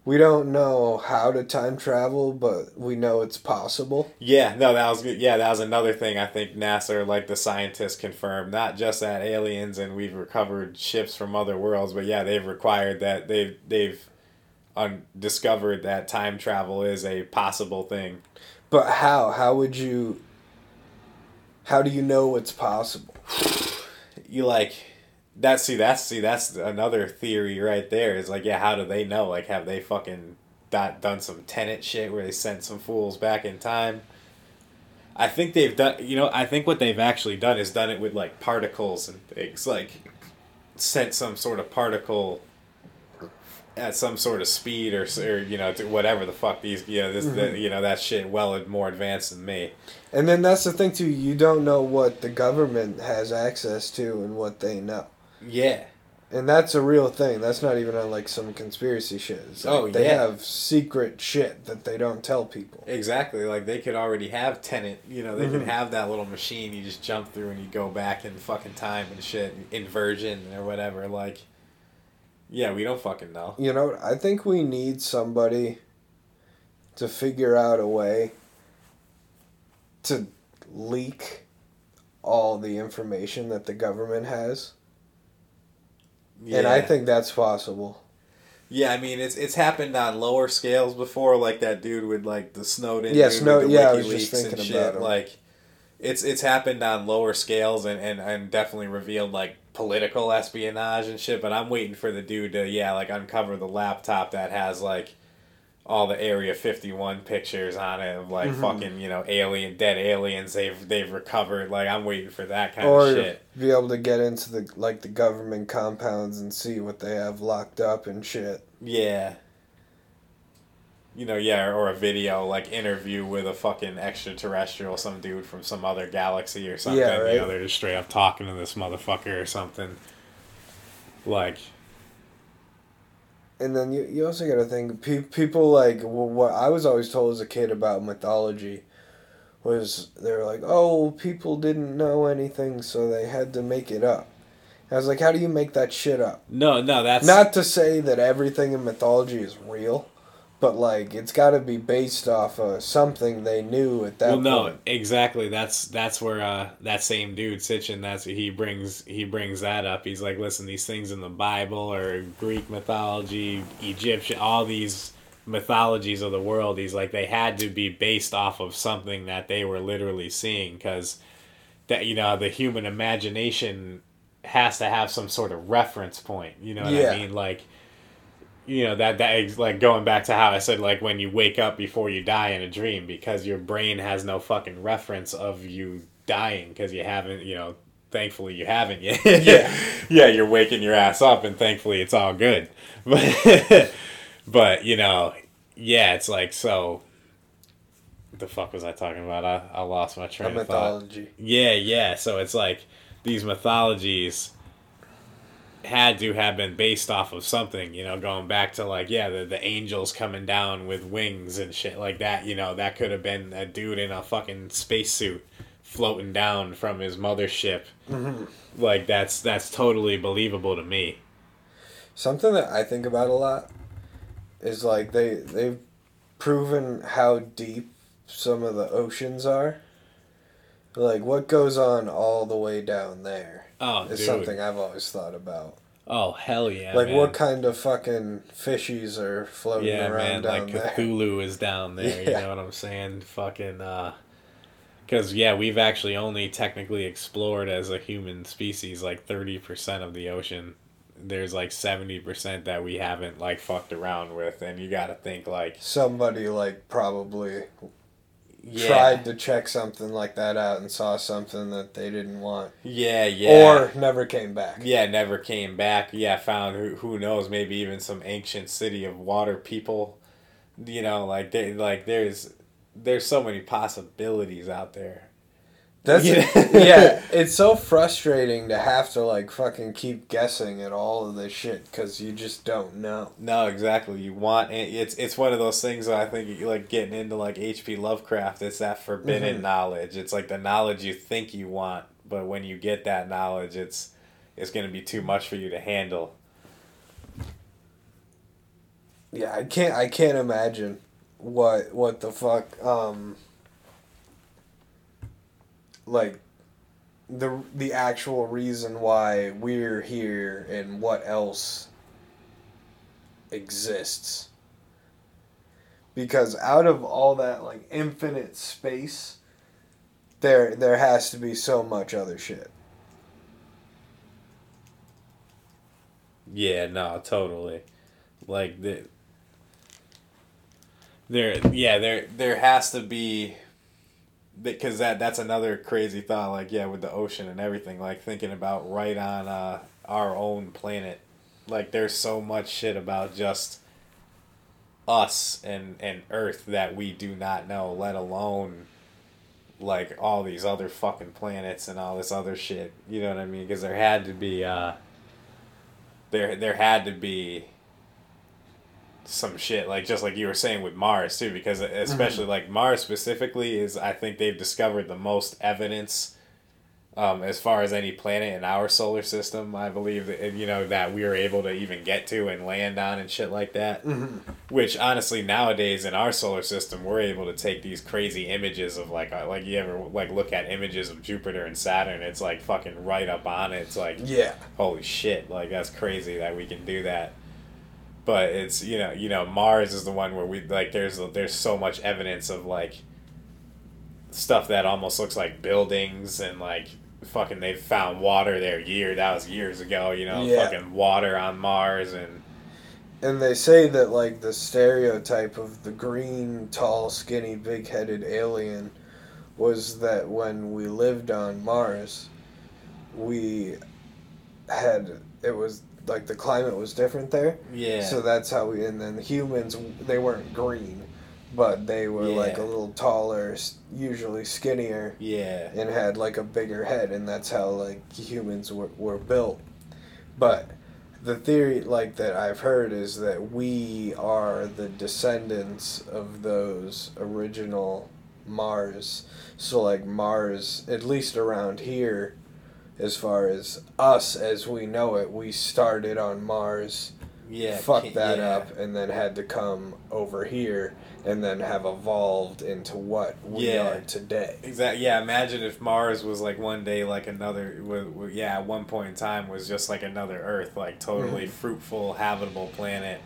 we don't know how to time travel, but we know it's possible. Yeah, no, that was good. Yeah, that was another thing I think NASA, like the scientists, confirmed. Not just that aliens and we've recovered ships from other worlds, but yeah, they've required that they've they've un- discovered that time travel is a possible thing. But how? How would you? How do you know it's possible? You like that? See, that's see, that's another theory right there. Is like, yeah, how do they know? Like, have they fucking done done some Tenet shit where they sent some fools back in time? I think they've done. You know, I think what they've actually done is done it with like particles and things. Like, sent some sort of particle at some sort of speed or, or you know to whatever the fuck these you know this the, mm-hmm. you know that shit well more advanced than me. And then that's the thing too. You don't know what the government has access to and what they know. Yeah. And that's a real thing. That's not even on like some conspiracy shit. It's like Oh, they yeah. have secret shit that they don't tell people. Exactly. Like they could already have Tenet. You know, they Mhm. could have that little machine you just jump through and you go back in fucking time and shit, inversion or whatever. Like, yeah, we don't fucking know. You know, I think we need somebody to figure out a way to leak all the information that the government has. Yeah. And I think that's possible. Yeah, I mean it's it's happened on lower scales before, like that dude with like the Snowden. Yeah, dude Snow- with the yeah, WikiLeaks just thinking and shit. Like, it's it's happened on lower scales and, and and definitely revealed like political espionage and shit. But I'm waiting for the dude to yeah like uncover the laptop that has like all the Area 51 pictures on it of like Mhm. fucking you know alien dead aliens they've they've recovered. Like I'm waiting for that kind or of shit. be able to get into the like the government compounds and see what they have locked up and shit. Yeah. You know, yeah, or a video like interview with a fucking extraterrestrial, some dude from some other galaxy or something. Yeah, You know, they're just straight up talking to this motherfucker or something. Like, And then you, you also got to think pe- people like well, what I was always told as a kid about mythology was they were like, oh, people didn't know anything, so they had to make it up. I was like, how do you make that shit up? no, no, that's Not to say that everything in mythology is real, but like it's got to be based off of something they knew at that well, no, point. exactly. That's that's where uh, that same dude Sitchin. That's he brings he brings that up. He's like, listen, these things in the Bible or Greek mythology, Egyptian, all these mythologies of the world. He's like, they had to be based off of something that they were literally seeing because that you know the human imagination has to have some sort of reference point. You know what Yeah. I mean? Like you know that that like going back to how I said like when you wake up before you die in a dream because your brain has no fucking reference of you dying because you haven't you know thankfully you haven't yet Yeah. yeah you're waking your ass up and thankfully it's all good but but you know yeah it's like so the fuck was I talking about I, I lost my A train of thought yeah, yeah. So it's like these mythologies had to have been based off of something, you know, going back to like, yeah, the, the angels coming down with wings and shit like that, you know, that could have been a dude in a fucking spacesuit floating down from his mothership. Mm-hmm. Like that's that's totally believable to me. Something that I think about a lot is like they they've proven how deep some of the oceans are. Like what goes on all the way down there Oh, is dude. something I've always thought about. Oh hell yeah! like man. what kind of fucking fishies are floating Yeah, around man, down like there? Cthulhu is down there. You know what I'm saying? Fucking, uh, because yeah, we've actually only technically explored as a human species like thirty percent of the ocean. There's like seventy percent that we haven't like fucked around with, and you got to think like Somebody like probably yeah, tried to check something like that out and saw something that they didn't want, yeah, yeah, or never came back. yeah, never came back. Yeah, found who who knows maybe even some ancient city of water people. You know, like they like there's there's so many possibilities out there. That's Yeah. yeah. It's so frustrating to have to like fucking keep guessing at all of this shit because you just don't know. No, exactly. You want it's it's one of those things that I think you like getting into like H.P. Lovecraft. It's that forbidden Mhm. knowledge. It's like the knowledge you think you want, but when you get that knowledge, it's it's gonna be too much for you to handle. Yeah, I can't. I can't imagine what what the fuck. Um. Like. The the actual reason why we're here and what else exists. Because out of all that like infinite space, there there has to be so much other shit. Yeah, no, totally. Like the there yeah, there there has to be because that that's another crazy thought like yeah, with the ocean and everything, like thinking about right on uh our own planet. Like there's so much shit about just us and and earth that we do not know, let alone like all these other fucking planets and all this other shit. You know what I mean? Because there had to be uh there there had to be some shit like just like you were saying with Mars too because especially Mm-hmm. like Mars specifically is I think they've discovered the most evidence um, as far as any planet in our solar system I believe that you know that we were able to even get to and land on and shit like that Mm-hmm. which honestly nowadays in our solar system we're able to take these crazy images of like uh, like you ever like look at images of Jupiter and Saturn it's like fucking right up on it it's like Yeah. holy shit like that's crazy that we can do that but it's you know you know mars is the one where we like there's there's so much evidence of like stuff that almost looks like buildings and like fucking they've found water there year that was years ago you know Yeah. fucking water on mars and And they say that like the stereotype of the green, tall, skinny, big-headed alien was that when we lived on Mars, we had it was like the climate was different there. yeah. So that's how we and then humans they weren't green, but they were like a little taller, usually skinnier. Yeah. And had like a bigger head and that's how like humans were, were built. But the theory like that i've heard is that we are the descendants of those original mars. So like mars at least around here as far as us as we know it we started on mars yeah fucked that yeah. up and then had to come over here and then have evolved into what we Yeah. are today Exactly. Yeah. Imagine if Mars was like one day like another. w- w- Yeah. At one point in time was just like another Earth, like totally mm-hmm. fruitful, habitable planet,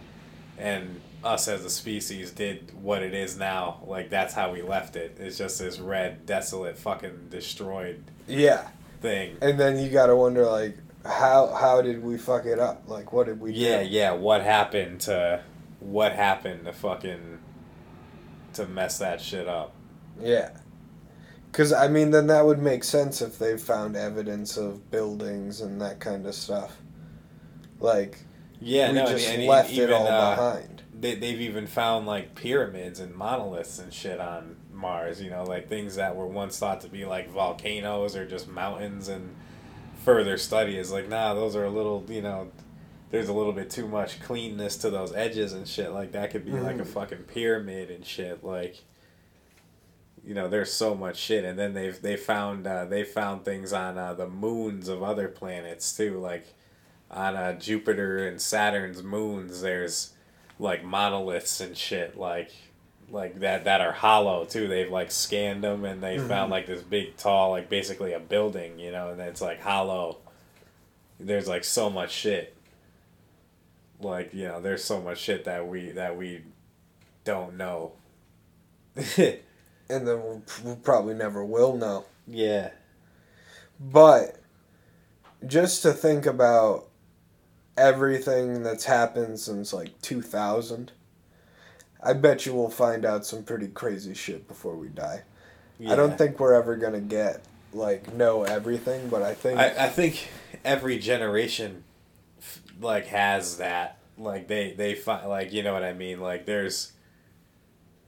and us as a species did what it is now. Like that's how we left it. It's just this red, desolate, fucking destroyed yeah thing. And then you gotta wonder, like, how how did we fuck it up? Like, what did we Yeah. do? Yeah. What happened to? What happened to fucking? To mess that shit up. Yeah. Because, I mean, then that would make sense if they found evidence of buildings and that kind of stuff. Like, Yeah. we no. just and, and left even, it all uh, behind. they, they've even found like pyramids and monoliths and shit on Mars, you know, like things that were once thought to be like volcanoes or just mountains and further study is like, nah, those are a little, you know, there's a little bit too much cleanness to those edges and shit. Like that could be like a Mhm. fucking pyramid and shit. Like, you know, there's so much shit. And then they've they found uh, they found things on uh, the moons of other planets too, like on uh, Jupiter and Saturn's moons. There's like monoliths and shit like like that that are hollow too. They've like scanned them and they found mm-hmm. like this big tall like basically a building you know and it's like hollow. There's like so much shit. Like you know there's so much shit that we that we don't know. And then we'll, we'll probably never will know. yeah. But, just to think about everything that's happened since, like, 2000, I bet you we'll find out some pretty crazy shit before we die. I don't think we're ever gonna get like know everything, but I think I, I think every generation like has that. Like they they find like you know what I mean? Like there's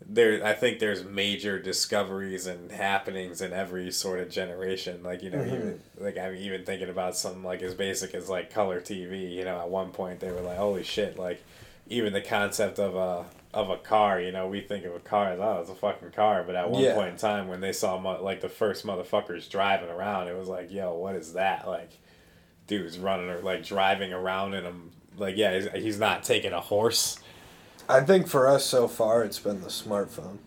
there I think there's major discoveries and happenings in every sort of generation. Like you know Mhm. even like I'm even thinking about something like as basic as like color TV you know at one point they were like holy shit like even the concept of a of a car you know we think of a car as oh it's a fucking car but at one Yeah. point in time when they saw mo- like the first motherfuckers driving around it was like yo what is that like dude's running or like driving around in a like yeah he's, he's not taking a horse I think for us so far, it's been the smartphone.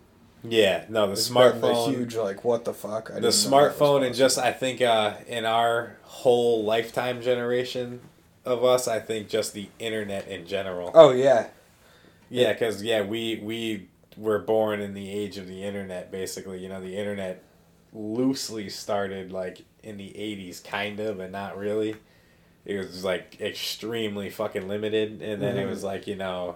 Yeah, no, the It's smartphone. the huge like what the fuck. I the didn't know that was smartphone and just I think uh, in our whole lifetime generation of us, I think just the internet in general. Oh yeah, Yeah, because yeah, we we were born in the age of the internet. Basically, you know, the internet loosely started like in the '80s, kind of, but not really. It was like extremely fucking limited, and then it Mhm. was like you know,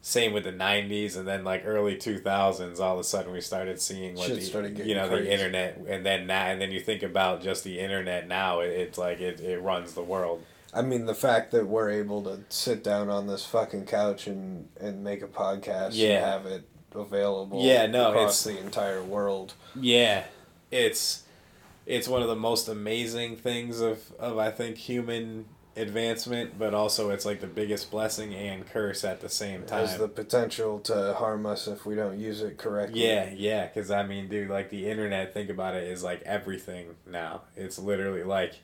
same with the '90s, and then like early 2000s. All of a sudden, we started seeing what Shit the you know crazy. the internet, and then now, and then you think about just the internet now. It, it's like it, it runs the world. I mean the fact that we're able to sit down on this fucking couch and and make a podcast Yeah. and have it available. Yeah, no, across it's- the entire world. Yeah, it's it's one of the most amazing things of of I think human advancement, but also it's like the biggest blessing and curse at the same time. Has the potential to harm us if we don't use it correctly. yeah, yeah, because I mean, dude, like the internet, think about it, is like everything now. It's literally like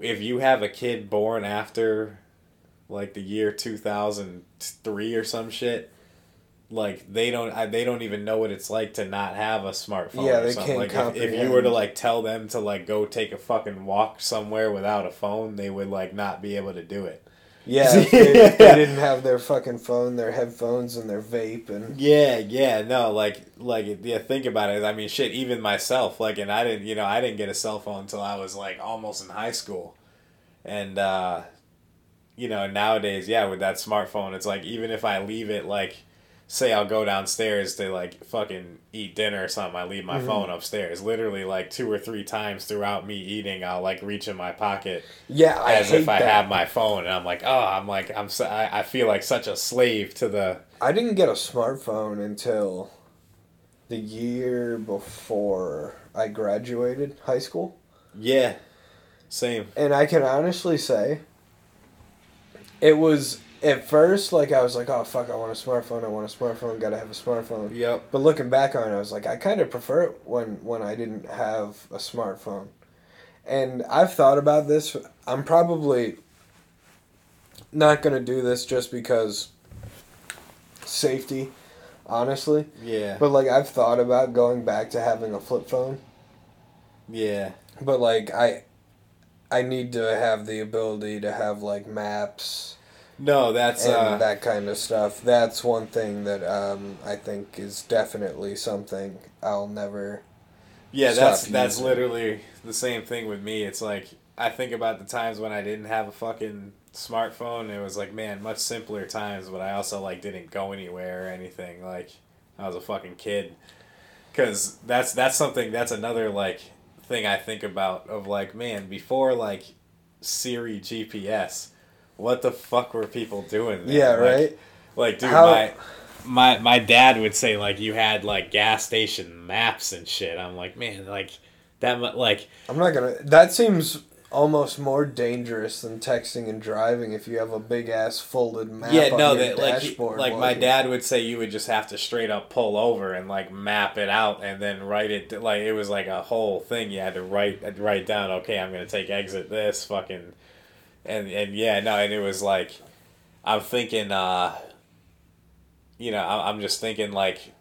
if you have a kid born after like the year 2003 or some shit like they don't I, they don't even know what it's like to not have a smartphone Yeah, or they something. can't like if, if you were to like tell them to like go take a fucking walk somewhere without a phone they would like not be able to do it Yeah, they, they didn't have their fucking phone, their headphones, and their vape, and Yeah, yeah, no, like, like, yeah. Think about it. I mean, shit. Even myself, like, and I didn't, you know, I didn't get a cell phone until I was like almost in high school, and uh, you know, nowadays, yeah, with that smartphone, it's like even if I leave it, like, say I'll go downstairs to like fucking eat dinner or something, I leave my Mhm. phone upstairs. Literally, like two or three times throughout me eating, I'll like reach in my pocket yeah, I as if I that. have my phone, and I'm like, oh, I'm like, I'm, so, I, I feel like such a slave to the. I didn't get a smartphone until the year before I graduated high school. Yeah, same. And I can honestly say it was at first like I was like, oh fuck, I want a smartphone, I want a smartphone, gotta have a smartphone. Yep. But looking back on it, I was like, I kind of prefer it when when I didn't have a smartphone. And I've thought about this. I'm probably not gonna do this just because safety, honestly. Yeah. But like I've thought about going back to having a flip phone. Yeah. But like I I need to have the ability to have like maps No, that's and uh that kind of stuff. That's one thing that um, I think is definitely something I'll never. yeah, that's that's literally the same thing with me. It's like I think about the times when I didn't have a fucking smartphone. It was like, man, much simpler times, but I also like didn't go anywhere or anything. Like I was a fucking kid. Cuz that's that's something that's another like thing I think about of like, man, before like Siri GPS, what the fuck were people doing? then? Yeah, Like, right. Like, dude, How- my my my dad would say like you had like gas station maps and shit. I'm like, man, like that like I'm not gonna. That seems almost more dangerous than texting and driving if you have a big ass folded map. yeah, no, that like dashboard like my you- dad would say you would just have to straight up pull over and like map it out and then write it like it was like a whole thing you had to write write down. Okay, I'm gonna take exit this fucking, and and yeah, no, and it was like, I'm thinking, uh, you know, I- I'm just thinking like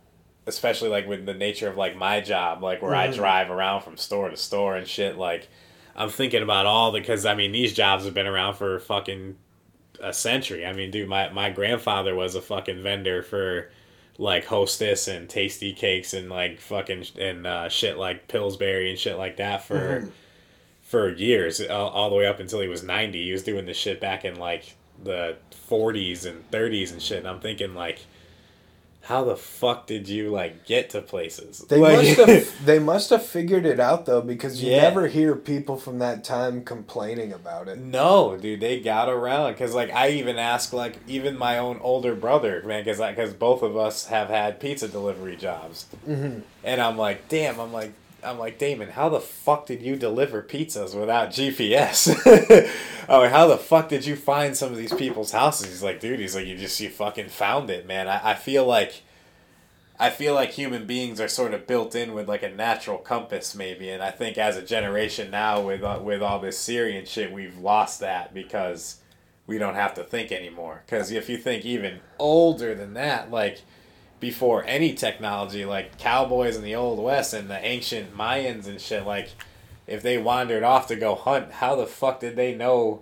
especially like with the nature of like my job, like where I Mhm. drive around from store to store and shit. Like, I'm thinking about all the because I mean these jobs have been around for fucking a century. I mean, dude, my my grandfather was a fucking vendor for like Hostess and Tastykakes and like fucking and uh, shit like Pillsbury and shit like that for Mhm. For years, all, all the way up until he was ninety. He was doing this shit back in like the forties and thirties and shit. And I'm thinking like. How the fuck did you like get to places? They Like- must have. They must have figured it out though, because you Yeah. never hear people from that time complaining about it. No, dude, they got around because like I even ask like even my own older brother, man, because because both of us have had pizza delivery jobs, hmm and I'm like, damn, I'm like. I'm like Damon. How the fuck did you deliver pizzas without GPS? I'm like, how the fuck did you find some of these people's houses? He's like, dude. He's like, you just you fucking found it, man. I, I feel like, I feel like human beings are sort of built in with like a natural compass, maybe. And I think as a generation now, with uh, with all this Syrian shit, we've lost that because we don't have to think anymore. Because if you think even older than that, like before any technology, like cowboys in the old west and the ancient Mayans and shit, like if they wandered off to go hunt, how the fuck did they know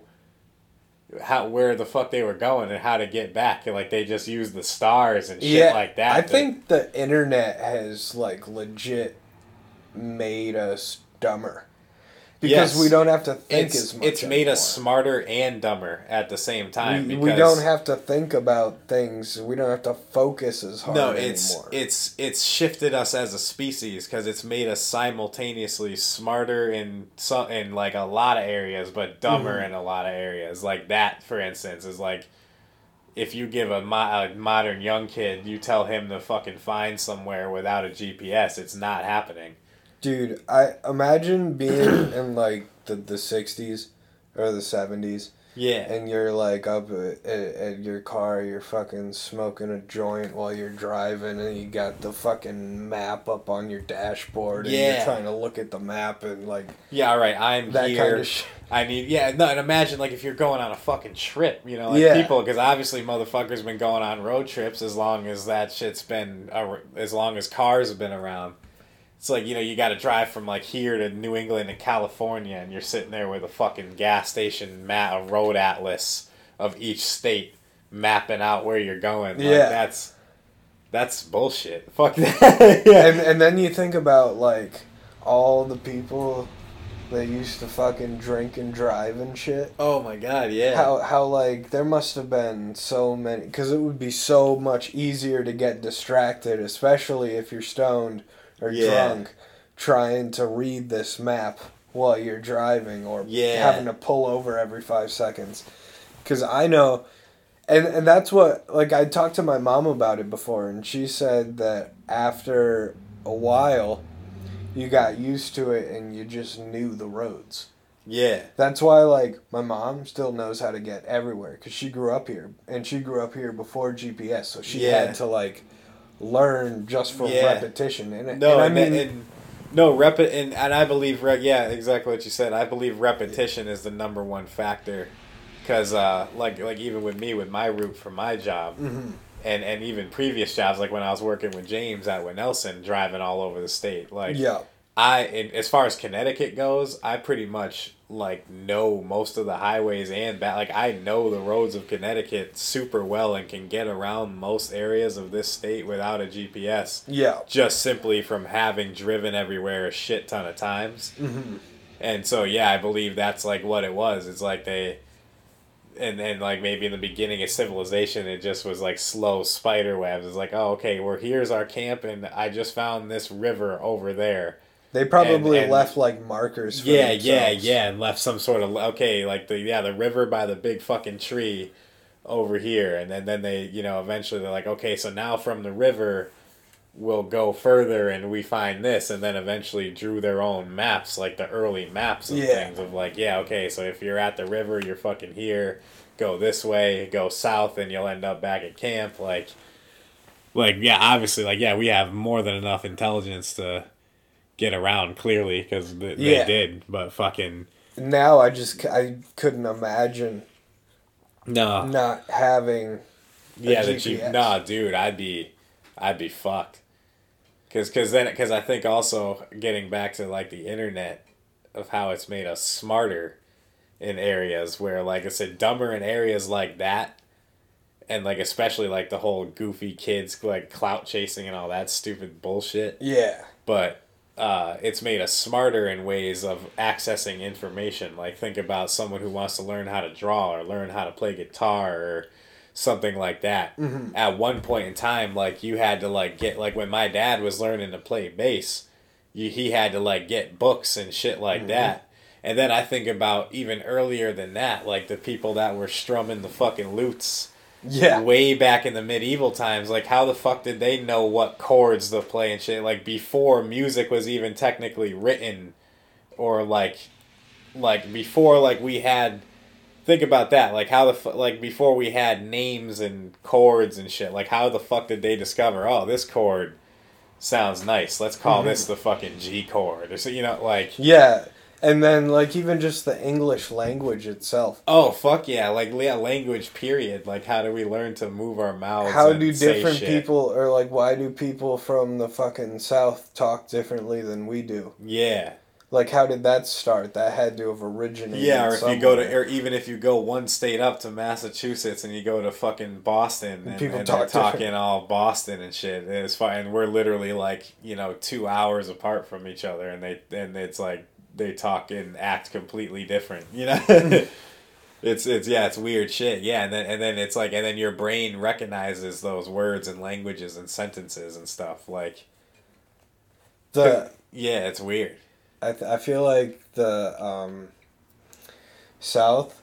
how where the fuck they were going and how to get back? And, like they just used the stars and shit like that. I to- think the internet has like legit made us dumber because Yes. we don't have to think it's as much. it's made us smarter and dumber at the same time. We, because we don't have to think about things. We don't have to focus as hard no, it's anymore. it's it's shifted us as a species because it's made us simultaneously smarter in some in like a lot of areas, but dumber Mm-hmm. in a lot of areas. Like that, for instance, is like if you give a, mo- a modern young kid, you tell him to fucking find somewhere without a GPS, it's not happening. Dude, I imagine being in like the the '60s or the '70s, Yeah, and you're like up at, at, your car, you're fucking smoking a joint while you're driving, and you got the fucking map up on your dashboard, and Yeah. you're trying to look at the map and like yeah. All right, I'm that here. kind of shit. I need yeah no and imagine like if you're going on a fucking trip you know like Yeah. people because obviously motherfuckers been going on road trips as long as that shit's been as long as cars have been around. It's like you know you got to drive from like here to New England to California and you're sitting there with a fucking gas station map a road atlas of each state mapping out where you're going. Like, Yeah. that's that's bullshit. Fuck that. yeah. and and then you think about like all the people that used to fucking drink and drive and shit. oh my god, yeah. How how like there must have been so many because it would be so much easier to get distracted, especially if you're stoned or Yeah. drunk, trying to read this map while you're driving or Yeah. having to pull over every five seconds. Because I know, and and that's what like I talked to my mom about it before, and she said that after a while, you got used to it and you just knew the roads. yeah. That's why, like, my mom still knows how to get everywhere because she grew up here, and she grew up here before GPS, so she Yeah. had to like learn just from Yeah. repetition. And, it- No, and I mean, and no rep and, and I believe re- yeah exactly what you said. I believe repetition is the number one factor, because uh, like like even with me with my route for my job, Mm-hmm. and and even previous jobs like when I was working with James at Nelson, driving all over the state. Like yeah, I in, as far as Connecticut goes, I pretty much like know most of the highways and back. Like I know the roads of Connecticut super well and can get around most areas of this state without a GPS yeah, just simply from having driven everywhere a shit ton of times. mm-hmm. And so yeah, I believe that's like what it was. It's like they and then like maybe in the beginning of civilization it just was like slow spider webs. It's like, oh okay, well here's our camp and I just found this river over there. They probably And- and- left like markers. For Yeah, yeah, themselves. yeah, and left some sort of okay, like the yeah, the river by the big fucking tree over here, and then then they you know eventually they're like okay, so now from the river we'll go further and we find this, and then eventually drew their own maps, like the early maps of Yeah. things of like yeah, okay, so if you're at the river, you're fucking here, go this way, go south, and you'll end up back at camp, like. Like yeah, obviously, like yeah, we have more than enough intelligence to get around clearly because th- they Yeah. did but fucking Now I just I couldn't imagine no not having. yeah that you nah dude i'd be i'd be fucked because cause then because i think also getting back to like the internet of how it's made us smarter in areas where like i said dumber in areas like that and like especially like the whole goofy kids like clout chasing and all that stupid bullshit Yeah, but uh, it's made us smarter in ways of accessing information. Like think about someone who wants to learn how to draw or learn how to play guitar or something like that. Mm-hmm. At one point in time, like you had to like get like when my dad was learning to play bass, you, he had to like get books and shit like Mm-hmm. that. And then I think about even earlier than that, like the people that were strumming the fucking lutes yeah, way back in the medieval times like how the fuck did they know what chords to play and shit? Like before music was even technically written or like like before like we had think about that like how the fu- like before we had names and chords and shit like how the fuck did they discover oh this chord sounds nice let's call mm-hmm. this the fucking G chord or so you know like yeah. And then like even just the English language itself. Oh fuck yeah! Like yeah, language. Period. Like how do we learn to move our mouths? How do different people or like why do people from the fucking south talk differently than we do? Yeah, Like how did that start? That had to have originated. yeah. Or if you go to, or even if you go one state up to Massachusetts and you go to fucking Boston and, People and talk talking all Boston and shit. And it's fine. We're literally like you know two hours apart from each other, and they and it's like they talk and act completely different. You know. It's it's yeah it's weird shit yeah and then and then it's like and then your brain recognizes those words and languages and sentences and stuff like the yeah it's weird I, th- I feel like the um, South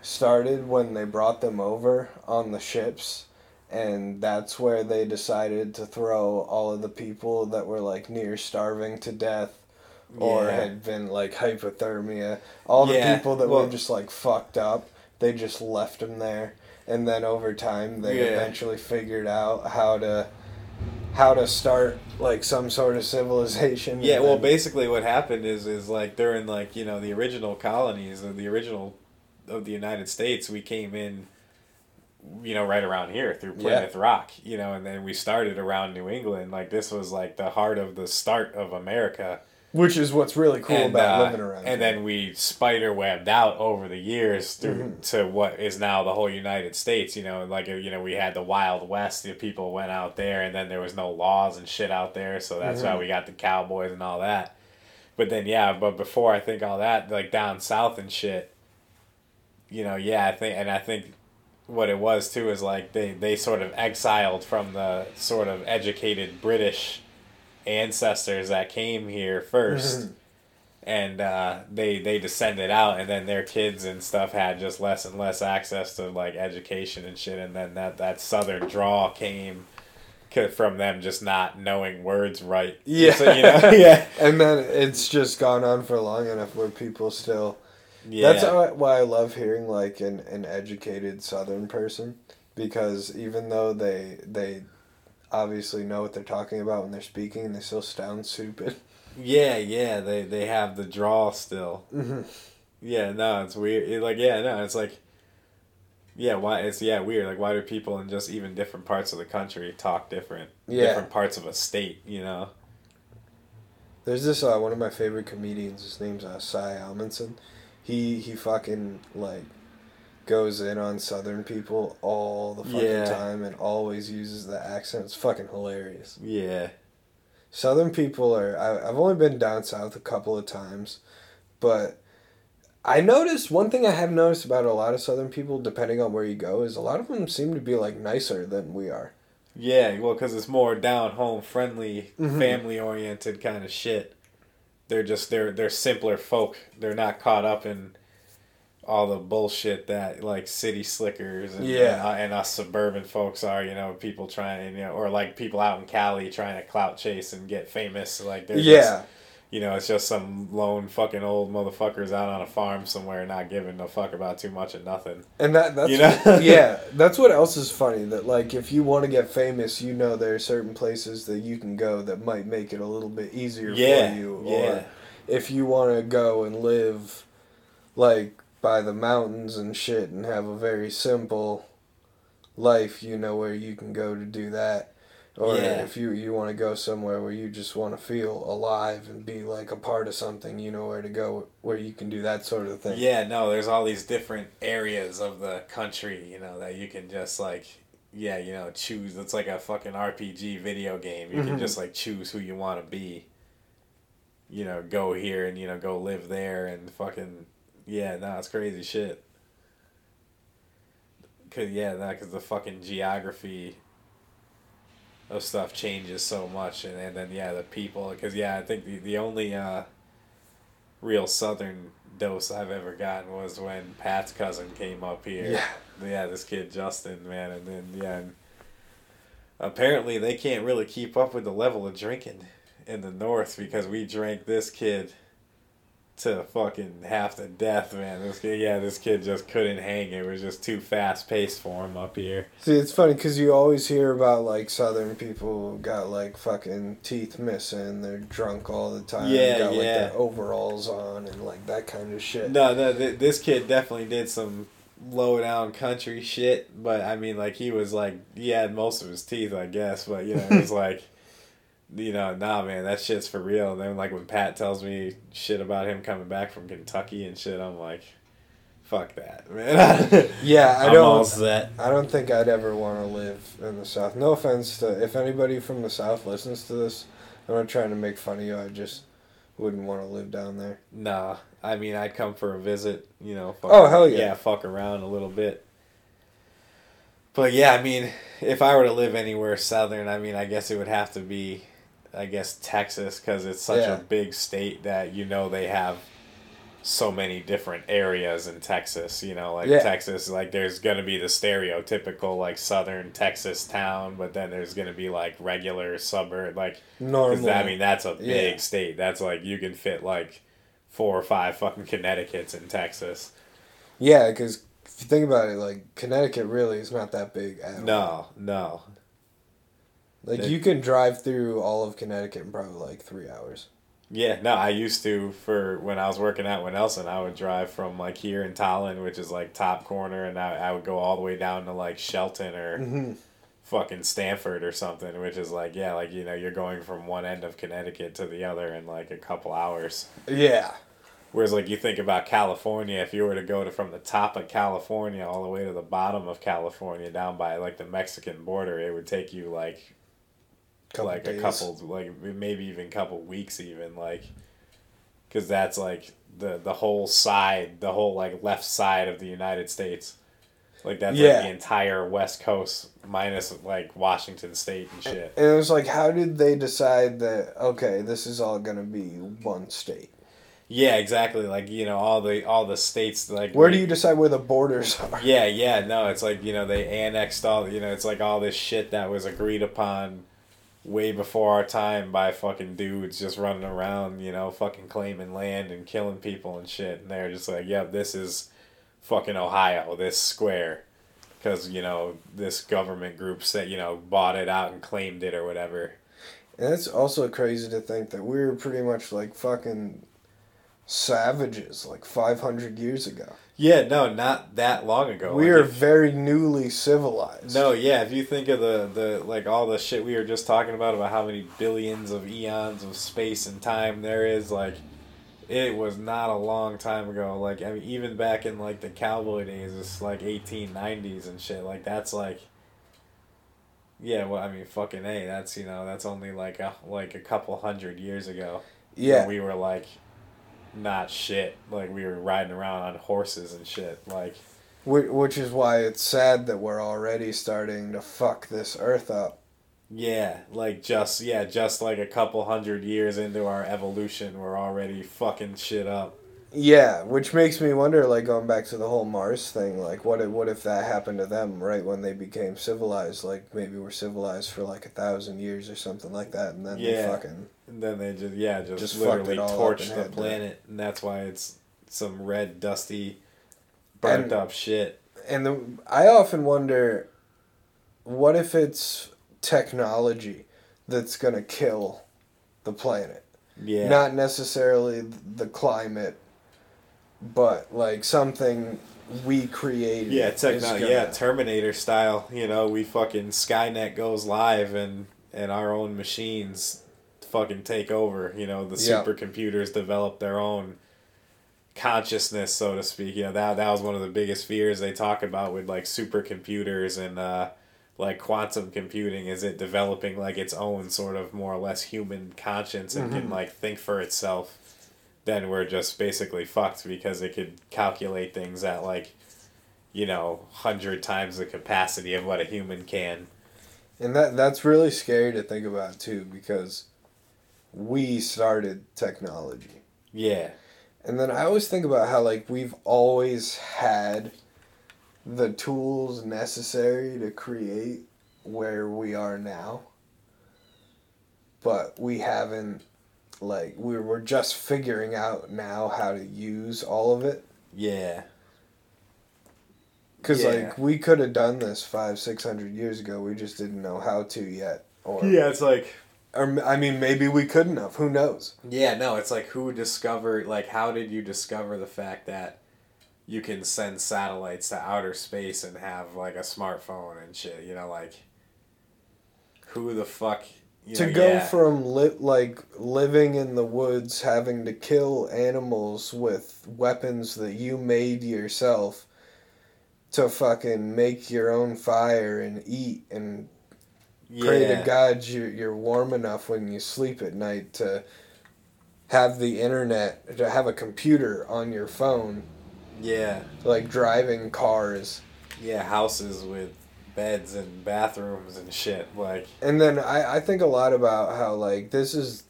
started when they brought them over on the ships, and that's where they decided to throw all of the people that were like near starving to death or Yeah. had been like hypothermia. All the Yeah, people that well- were just like fucked up, they just left them there. And then over time, they Yeah. eventually figured out how to how to start like some sort of civilization. Yeah, well, then- basically what happened is is like during like you know the original colonies of the original of the United States, we came in, you know, right around here through Yeah. Plymouth Rock, you know, and then we started around New England. Like this was like the heart of the start of America. Which is what's really cool and, about uh, living around. and here. then we spider webbed out over the years through Mm-hmm. to what is now the whole United States. You know, like you know, we had the Wild West. The people went out there, and then there was no laws and shit out there, so that's Mm-hmm. why we got the cowboys and all that. But then, yeah, but before I think all that, like down south and shit, you know, yeah, I think, and I think what it was too is like they they sort of exiled from the sort of educated British ancestors that came here 1st and uh, they they descended out, and then their kids and stuff had just less and less access to like education and shit, and then that that southern draw came from them just not knowing words right. Yeah. So, you know, yeah, and then it's just gone on for long enough where people still. yeah. That's why why I love hearing like an, an educated Southern person, because even though they they obviously know what they're talking about when they're speaking, they still sound stupid. Yeah, yeah, they they have the draw still. Mhm. Yeah, no, it's weird. It, like, yeah, no, it's like, yeah, why it's yeah weird. Like, why do people in just even different parts of the country talk different? Yeah. different parts of a state. You know. There's this uh, one of my favorite comedians. His name's uh, Cy Amundson. He he fucking like goes in on Southern people all the fucking Yeah. time and always uses the accent. It's fucking hilarious. Yeah. Southern people are. I, I've only been down south a couple of times, but I noticed one thing I have noticed about a lot of Southern people, depending on where you go, is a lot of them seem to be like nicer than we are. Yeah, well, because it's more down home friendly, Mhm. family oriented kind of shit. They're just they're they're simpler folk. They're not caught up in all the bullshit that like city slickers and Yeah. and, uh, and us suburban folks are. You know, people trying you know, or like people out in Cali trying to clout chase and get famous. Like they're Yeah, just, you know, it's just some lone fucking old motherfuckers out on a farm somewhere not giving a fuck about too much of nothing. and that that's You know? yeah, that's what else is funny. That like if you want to get famous, you know there are certain places that you can go that might make it a little bit easier Yeah, for you. yeah. Or if you want to go and live like by the mountains and shit and have a very simple life, you know where you can go to do that. Or Yeah. if you you want to go somewhere where you just want to feel alive and be like a part of something, you know where to go where you can do that sort of thing. Yeah, no, there's all these different areas of the country, you know, that you can just like, yeah, you know, choose. It's like a fucking RPG video game. You can Mhm. just like choose who you want to be. You know, go here and you know go live there and fucking yeah, no, it's crazy shit. Cause yeah, that cause the fucking geography of stuff changes so much, and, and then yeah, the people. Cause yeah, I think the the only uh, real southern dose I've ever gotten was when Pat's cousin came up here. Yeah. Yeah, this kid Justin, man, and then yeah, and apparently they can't really keep up with the level of drinking in the north because we drank this kid to fucking half to death, man. This kid, yeah, this kid just couldn't hang. It was just too fast paced for him up here. See, it's funny because you always hear about like Southern people got like fucking teeth missing. They're drunk all the time. Yeah, got, like, their overalls on and like that kind of shit. No, no, th- this kid definitely did some low down country shit, but I mean, like he was like he had most of his teeth, I guess, but you know, it was like. You know, nah, man, that shit's for real. And then, like, when Pat tells me shit about him coming back from Kentucky and shit, I'm like, fuck that, man. Yeah, I I'm don't. I don't think I'd ever want to live in the South. No offense to if anybody from the South listens to this. I'm not trying to make fun of you. I just wouldn't want to live down there. Nah, I mean, I'd come for a visit, you know. Fuck, Oh, hell yeah. Yeah, fuck around a little bit. But yeah, I mean, if I were to live anywhere southern, I mean, I guess it would have to be, I guess, Texas, because it's such Yeah. a big state that, you know, they have so many different areas in Texas, you know, like Yeah. Texas, like there's going to be the stereotypical, like, southern Texas town, but then there's going to be, like, regular suburb, like, Normal. I mean, that's a big Yeah. state. That's like you can fit like four or five fucking Connecticut's in Texas. yeah, because if you think about it, like Connecticut really is not that big at all. No, no. Like you can drive through all of Connecticut in probably like three hours. Yeah, no, I used to for when I was working out with Nelson, I would drive from like here in Tolland, which is like top corner, and I, I would go all the way down to like Shelton or Mm-hmm. fucking Stamford or something, which is like, yeah, like, you know, you're going from one end of Connecticut to the other in like a couple hours. Yeah. Whereas, like, you think about California, if you were to go to from the top of California all the way to the bottom of California down by like the Mexican border, it would take you like Couple like days. a couple, like maybe even couple weeks, even like, because that's like the the whole side, the whole like left side of the United States. Like that's Yeah. like the entire West Coast minus like Washington State and shit. And it was like, how did they decide that? Okay, this is all gonna be one state. Yeah, exactly. Like you know all the all the states like Where do you decide where the borders are? Yeah, yeah, no, it's like, you know, they annexed all, you know, it's like all this shit that was agreed upon way before our time by fucking dudes just running around, you know, fucking claiming land and killing people and shit. And they're just like, yep, this is fucking Ohio, this square. Because, you know, this government group said, you know, bought it out and claimed it or whatever. And it's also crazy to think that we were pretty much like fucking savages like 500 years ago. Yeah, no, not that long ago. we Like, are if- very newly civilized. No, yeah, if you think of the, the like all the shit we were just talking about about how many billions of eons of space and time there is, like it was not a long time ago. Like I mean even back in like the cowboy days, it's like eighteen nineties and shit. Like that's like Yeah, well I mean fucking A, that's you know, that's only like a like a couple hundred years ago. Yeah. We were like not shit. Like we were riding around on horses and shit. Like Whi- Which is why it's sad that we're already starting to fuck this earth up. Yeah, like just yeah, just like a couple hundred years into our evolution, we're already fucking shit up. Yeah, which makes me wonder, like going back to the whole Mars thing, like what if what if that happened to them right when they became civilized? Like maybe we're civilized for like a thousand years or something like that, and then Yeah. they fucking And then they just yeah, just, Just literally it all up torched the planet, and that's why it's some red, dusty, burnt And- up shit. and the, I often wonder, what if it's technology that's gonna kill the planet? Yeah, Not necessarily the climate, but like something we created. yeah, technology. gonna- Yeah, Terminator style. You know, we fucking Skynet goes live, and and our own machines fucking take over. You know, the Yeah. supercomputers develop their own consciousness, so to speak. You know, that that was one of the biggest fears they talk about with like supercomputers and uh, like quantum computing. Is it developing like its own sort of more or less human conscience and can like think for itself? Then we're just basically fucked because it could calculate things at like, you know, hundred times the capacity of what a human can. And that that's really scary to think about too because we started technology. Yeah. And then I always think about how like we've always had the tools necessary to create where we are now. But we haven't like we we're just figuring out now how to use all of it. Yeah. Because Yeah. like we could have done this five six hundred years ago, we just didn't know how to yet. Or Yeah, it's like or I mean maybe we couldn't have. Who knows? Yeah, no, it's like who discovered like how did you discover the fact that you can send satellites to outer space and have like a smartphone and shit, you know, like who the fuck you to know, go yeah. from li- like living in the woods having to kill animals with weapons that you made yourself to fucking make your own fire and eat and pray to god you're, you're warm enough when you sleep at night to have the internet to have a computer on your phone Yeah. like driving cars Yeah, houses with beds and bathrooms and shit. Like And then I, I think a lot about how like this is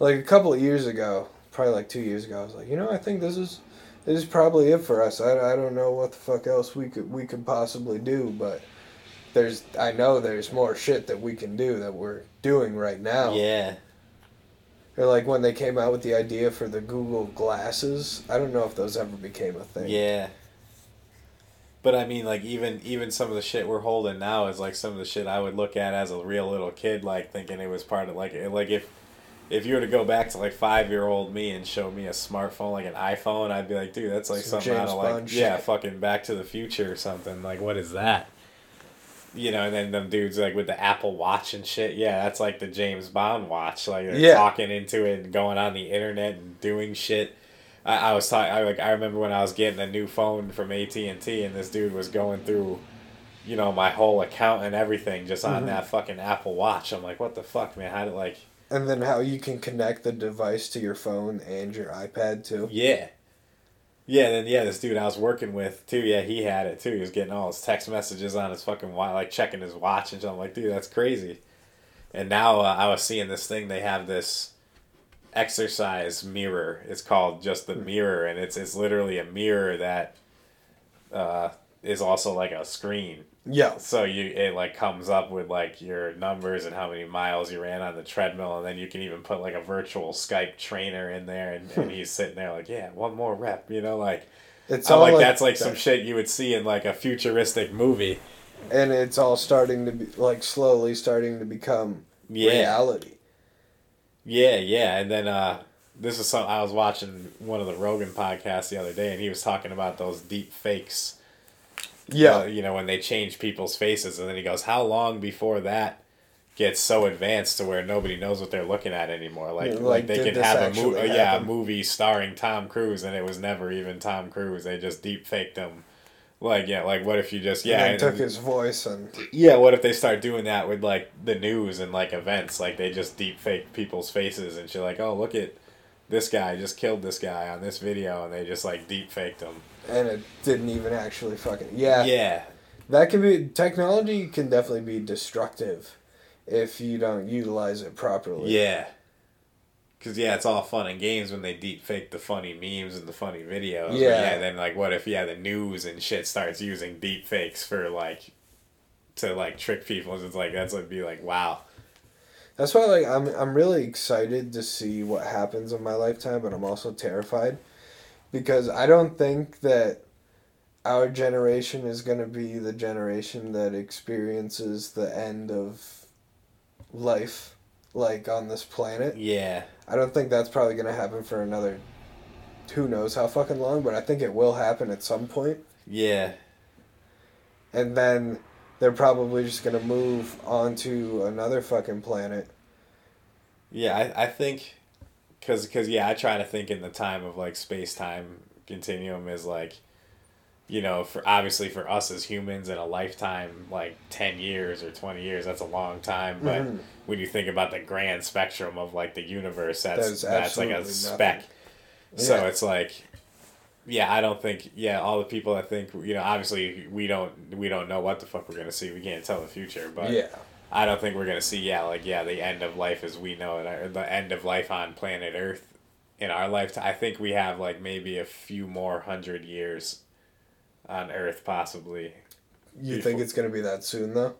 like a couple of years ago, probably like two years ago, I was like, you know, I think this is this is probably it for us. I, I don't know what the fuck else we could we could possibly do, but there's I know there's more shit that we can do that we're doing right now. Yeah. Or like when they came out with the idea for the Google glasses, I don't know if those ever became a thing. Yeah. But I mean, like even even some of the shit we're holding now is like some of the shit I would look at as a real little kid, like thinking it was part of like like if if you were to go back to like five year old me and show me a smartphone like an iPhone, I'd be like, dude, that's like Some something out James of like Bond yeah, shit. fucking Back to the Future or something. Like what is that? You know, and then them dudes like with the Apple Watch and shit. Yeah, that's like the James Bond watch. Like they're Yeah. talking into it and going on the internet and doing shit. I, I was talking. I like. I remember when I was getting a new phone from AT and T, and this dude was going through, you know, my whole account and everything just on Mhm. that fucking Apple Watch. I'm like, what the fuck, man? How did like? And then how you can connect the device to your phone and your iPad too. Yeah. Yeah, then yeah, this dude I was working with too. Yeah, he had it too. He was getting all his text messages on his fucking watch, like checking his watch and shit. I'm like, dude, that's crazy. And now uh, I was seeing this thing. They have this exercise mirror. It's called just the mirror, and it's it's literally a mirror that uh, is also like a screen. Yeah. So you it like comes up with like your numbers and how many miles you ran on the treadmill, and then you can even put like a virtual Skype trainer in there, and, and he's sitting there like, yeah, one more rep, you know, like It's all like, that's like that- some shit you would see in like a futuristic movie. and it's all starting to be like slowly starting to become Yeah, reality. yeah, yeah. And then uh, this is some I was watching one of the Rogan podcasts the other day, and he was talking about those deep fakes. Yeah, uh, you know when they change people's faces, and then he goes, "How long before that?" Gets so advanced to where nobody knows what they're looking at anymore. Like, Yeah, like, they could have a movie, yeah, a movie starring Tom Cruise, and it was never even Tom Cruise. They just deep faked him. Like, yeah, like what if you just yeah, and and- took his voice and yeah, what if they start doing that with like the news and like events? Like they just deep fake people's faces and shit. Like, oh, look at this guy just killed this guy on this video, and they just like deep faked him. and it didn't even actually fucking yeah. Yeah, That can be technology can definitely be destructive if you don't utilize it properly. yeah. Cause yeah, it's all fun and games when they deep fake the funny memes and the funny videos. Yeah. yeah. Then like, what if yeah, the news and shit starts using deep fakes for like to like trick people? It's like that's would be like wow. That's why like I'm I'm really excited to see what happens in my lifetime, but I'm also terrified because I don't think that our generation is going to be the generation that experiences the end of life like on this planet. Yeah, I don't think that's probably going to happen for another who knows how fucking long, but I think it will happen at some point. yeah, And then they're probably just going to move on to another fucking planet. Yeah, I, I think, cause, cause yeah, I try to think in the time of like space time continuum is like, you know, for obviously for us as humans in a lifetime, like ten years or twenty years, that's a long time. But Mhm. when you think about the grand spectrum of like the universe, that's That's that's, like a absolutely speck. nothing. So it's like, yeah, I don't think yeah, all the people I think you know, obviously we don't we don't know what the fuck we're gonna see. We can't tell the future, but yeah. I don't think we're gonna see yeah like yeah the end of life as we know it or the end of life on planet Earth in our lifetime. I think we have like maybe a few more hundred years on Earth possibly. You Before- think it's going to be that soon though?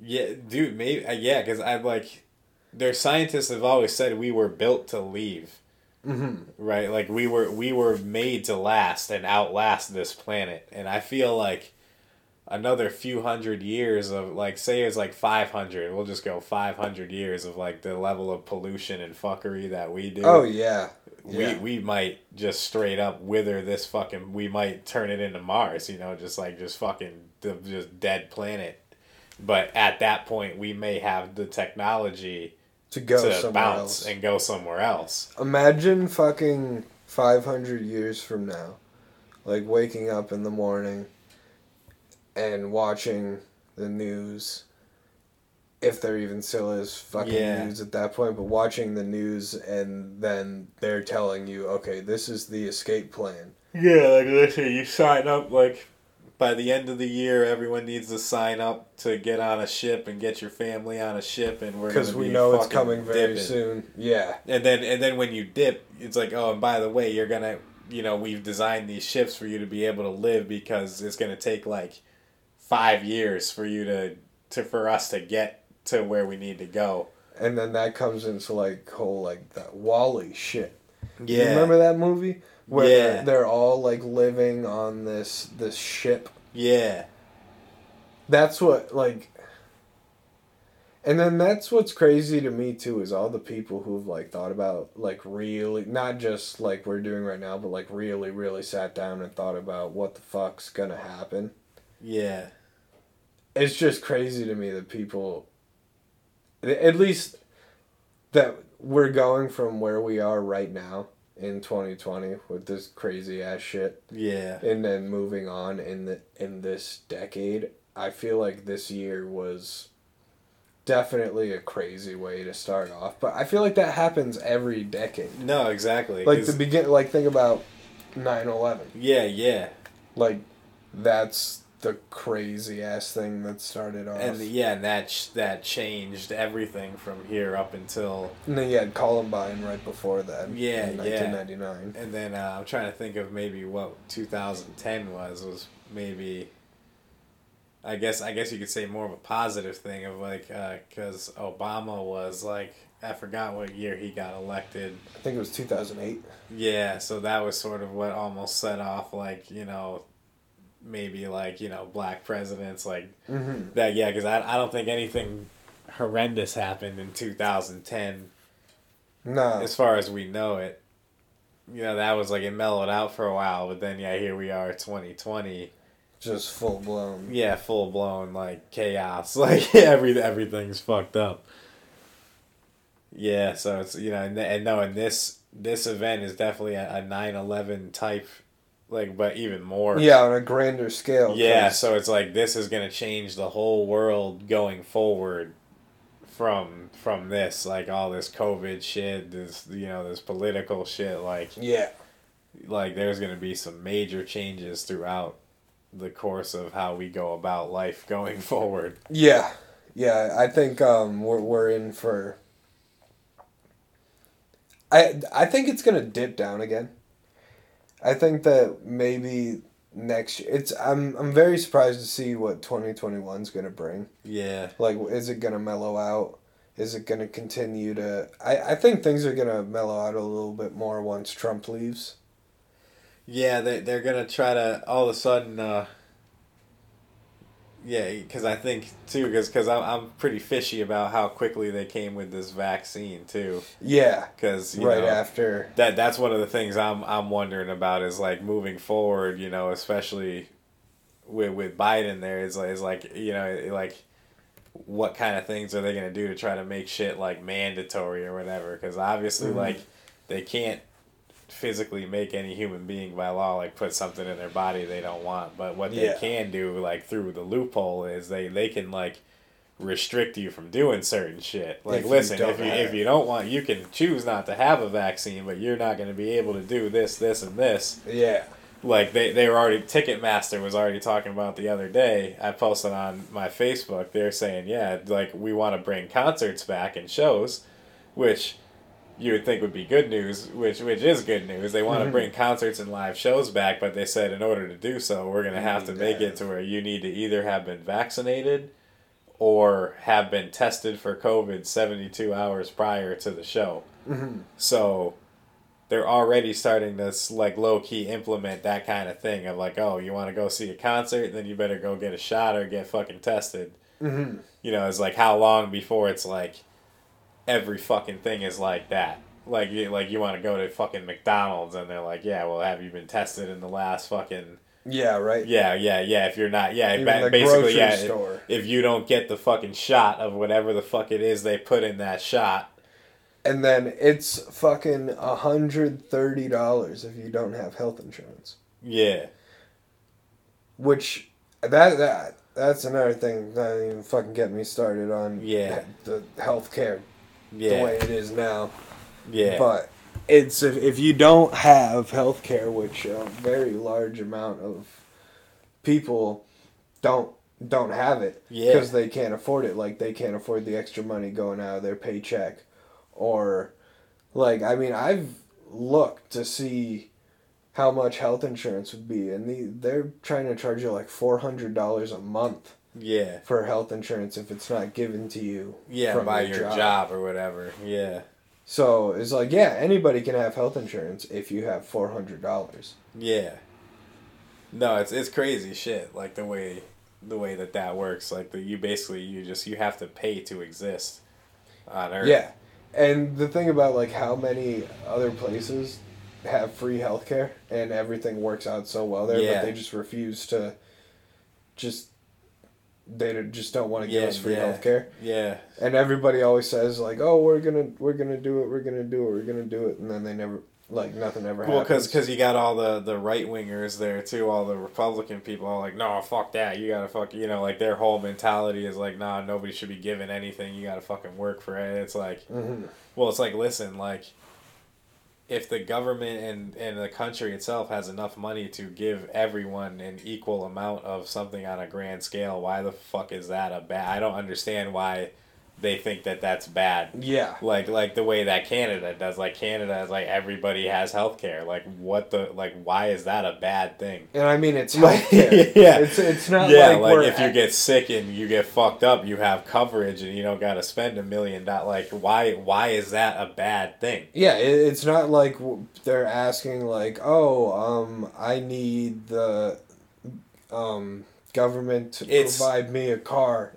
Yeah, dude, maybe uh, yeah, because I like their scientists have always said we were built to leave. Mm-hmm. right like we were we were made to last and outlast this planet and i feel like another few hundred years of like say it's like 500 we'll just go 500 years of like the level of pollution and fuckery that we do Oh yeah. Yeah. we we might just straight up wither this fucking we might turn it into mars you know just like just fucking the just dead planet but at that point we may have the technology to go to somewhere bounce else. and go somewhere else Imagine fucking 500 years from now, like waking up in the morning and watching the news, if there even still is fucking Yeah. news at that point, but watching the news and then they're telling you, okay, this is the escape plan. Yeah, like listen, you sign up like by the end of the year, everyone needs to sign up to get on a ship and get your family on a ship, and we're Because we be know it's coming very dipping. soon. Yeah. And then and then when you dip, it's like oh, and by the way, you're gonna you know we've designed these ships for you to be able to live because it's gonna take like five years for you to to for us to get to where we need to go. And then that comes into like whole like that WALL-E shit. Yeah, You remember that movie? Where Yeah. they're, they're all like living on this this ship. Yeah, that's what like and then that's what's crazy to me too is all the people who've like thought about like really not just like we're doing right now but like really really sat down and thought about what the fuck's gonna happen. Yeah, it's just crazy to me that people at least that we're going from where we are right now in 2020 with this crazy ass shit yeah. and then moving on in the in this decade i feel like this year was definitely a crazy way to start off but i feel like that happens every decade No, exactly. like the begin like think about 9-11 yeah, yeah. like that's the crazy ass thing that started off And yeah, and that that changed everything from here up until and then you had columbine right before that Yeah, in yeah. 1999 and then uh, I'm trying to think of maybe what 2010 was was maybe I guess I guess you could say more of a positive thing of like because Obama was like I forgot what year he got elected. i think it was 2008 Yeah, so that was sort of what almost set off like you know maybe like you know black presidents like mm-hmm. that yeah because I, I don't think anything horrendous happened in 2010 no as far as we know it. You know, that was like it mellowed out for a while, but then yeah, here we are, twenty twenty. just full blown Yeah, full blown like chaos. Like every everything's fucked up. Yeah, so it's you know, and, and no, and this this event is definitely a, a 9-11 type, like, but even more. yeah on a grander scale Yeah, so it's like this is gonna change the whole world going forward from from this, like all this COVID shit, this you know, this political shit, like yeah like there's gonna be some major changes throughout the course of how we go about life going forward. Yeah, yeah. I think um, we're we're in for. I I think it's gonna dip down again. I think that maybe next year it's I'm I'm very surprised to see what 2021's gonna bring. Yeah. Like, is it gonna mellow out? Is it gonna continue to? I I think things are gonna mellow out a little bit more once Trump leaves. Yeah, they they're gonna try to all of a sudden. Uh, yeah, because I think too, because cause I'm I'm pretty fishy about how quickly they came with this vaccine too. Yeah, Because right know, after. that that's one of the things I'm I'm wondering about is like moving forward. You know, especially with with Biden there is like is like you know like what kind of things are they gonna do to try to make shit like mandatory or whatever? Because obviously Mhm. like they can't physically make any human being by law like put something in their body they don't want but what they Yeah. can do like through the loophole is they they can like restrict you from doing certain shit like If listen don't if you if you don't want you can choose not to have a vaccine but you're not going to be able to do this this and this Yeah. like they, they were already ticketmaster was already talking about the other day i posted on my facebook they're saying yeah like we want to bring concerts back and shows which you would think would be good news which which is good news they want to Mhm. bring concerts and live shows back but they said in order to do so we're going to have to make it to where you need to either have been vaccinated or have been tested for COVID 72 hours prior to the show. Mm-hmm. So they're already starting to like low key implement that kind of thing of like, oh, you want to go see a concert, then you better go get a shot or get fucking tested. Mm-hmm. You know, it's like how long before it's like every fucking thing is like that. Like you like you want to go to fucking McDonald's and they're like, yeah, well, have you been tested in the last fucking Yeah, right. yeah, yeah, yeah. If you're not, yeah, ba- basically, yeah. store. If you don't get the fucking shot of whatever the fuck it is they put in that shot, And then it's fucking hundred thirty dollars if you don't have health insurance. yeah, Which that that that's another thing that even fucking get me started on. Yeah. the healthcare yeah, the way it is now. yeah, But it's if, if you don't have health care, which a very large amount of people don't don't have it Yeah. because they can't afford it. Like they can't afford the extra money going out of their paycheck, or like I mean I've looked to see how much health insurance would be, and the, they're trying to charge you like four hundred dollars a month yeah, for health insurance if it's not given to you. yeah, from by your job. or whatever. Yeah, So it's like, yeah, anybody can have health insurance if you have four hundred dollars. yeah. No, it's it's crazy shit. Like the way the way that that works. Like the you basically you just you have to pay to exist on Earth. Yeah, and the thing about like how many other places have free healthcare and everything works out so well there, Yeah. but they just refuse to. Just they just don't want to give Yeah, us free yeah. healthcare, yeah, and everybody always says like, "Oh, we're gonna we're gonna do it, we're gonna do it, we're gonna do it," and then they never like nothing ever Well, happens. because you got all the, the right wingers there too, all the Republican people all like, no, fuck that, you gotta fuck, you know, like their whole mentality is like, nah, nobody should be given anything, you gotta fucking work for it. It's like, hmm well, it's like, listen, like, if the government and, and the country itself has enough money to give everyone an equal amount of something on a grand scale, why the fuck is that a bad? I don't understand why they think that that's bad Yeah, like like the way that Canada does. Like Canada is like everybody has health care. Like what the like why is that a bad thing? and I mean it's Like, yeah. it's it's not yeah, like, like, if you get sick and you get fucked up, you have coverage and you don't got to spend a million dollars. Like why why is that a bad thing? Yeah, it, it's not like they're asking like, "Oh, um, I need the um government to It's- provide me a car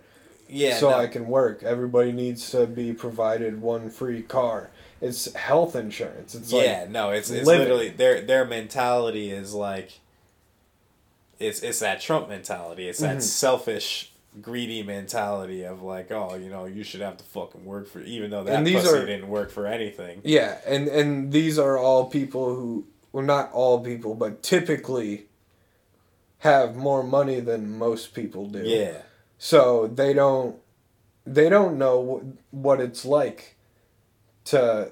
Yeah, so no. I can work. Everybody needs to be provided one free car." It's health insurance. It's yeah, like no, it's it's living. literally their their mentality is like it's it's that Trump mentality. It's that Mhm. selfish, greedy mentality of like, oh, you know, you should have to fucking work for even though that And these pussy are- didn't work for anything. yeah, and and these are all people who well not all people, but typically have more money than most people do. Yeah. So they don't they don't know what it's like to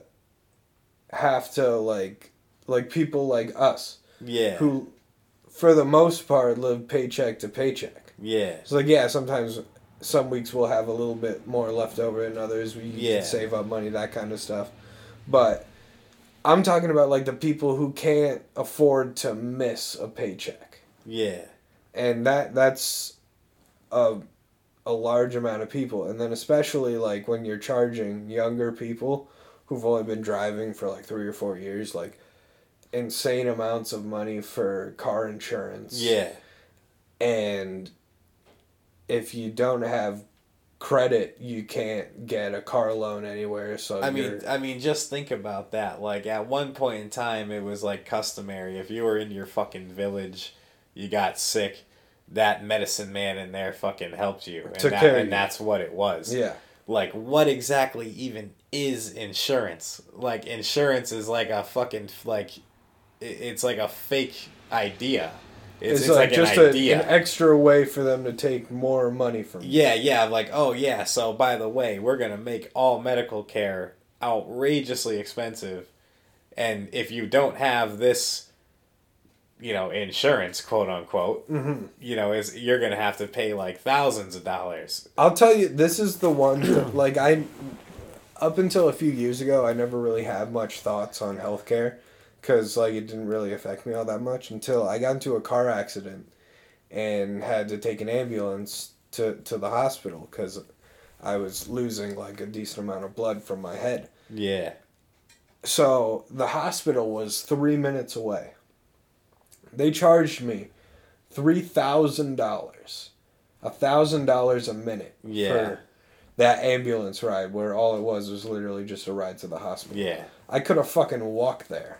have to like like people like us Yeah. who for the most part live paycheck to paycheck yeah. so like yeah sometimes some weeks we'll have a little bit more left over and others we Yeah. save up money that kind of stuff but i'm talking about like the people who can't afford to miss a paycheck Yeah. and that that's a a large amount of people and then especially like when you're charging younger people who've only been driving for like 3 or 4 years like insane amounts of money for car insurance Yeah. and if you don't have credit you can't get a car loan anywhere so I mean, you're- I mean, just think about that. Like at one point in time, it was like customary. If you were in your fucking village, you got sick, that medicine man in there fucking helped you, and, Took that, care and you. that's what it was. yeah Like, what exactly even is insurance? Like, insurance is like a fucking like, it's like a fake idea. It's, it's, it's, like, like, just an a, an extra way for them to take more money from you Yeah, yeah, like, oh yeah, so by the way, we're gonna make all medical care outrageously expensive. And if you don't have this, you know, insurance, quote unquote, mm-hmm. you know, is you're gonna have to pay like thousands of dollars. I'll tell you, this is the one. that, like I, up until a few years ago, I never really had much thoughts on healthcare, because like it didn't really affect me all that much until I got into a car accident, and had to take an ambulance to to the hospital because I was losing like a decent amount of blood from my head. Yeah. So the hospital was three minutes away. They charged me three thousand dollars, a thousand dollars a minute Yeah. for that ambulance ride, where all it was was literally just a ride to the hospital. Yeah. I could have fucking walked there.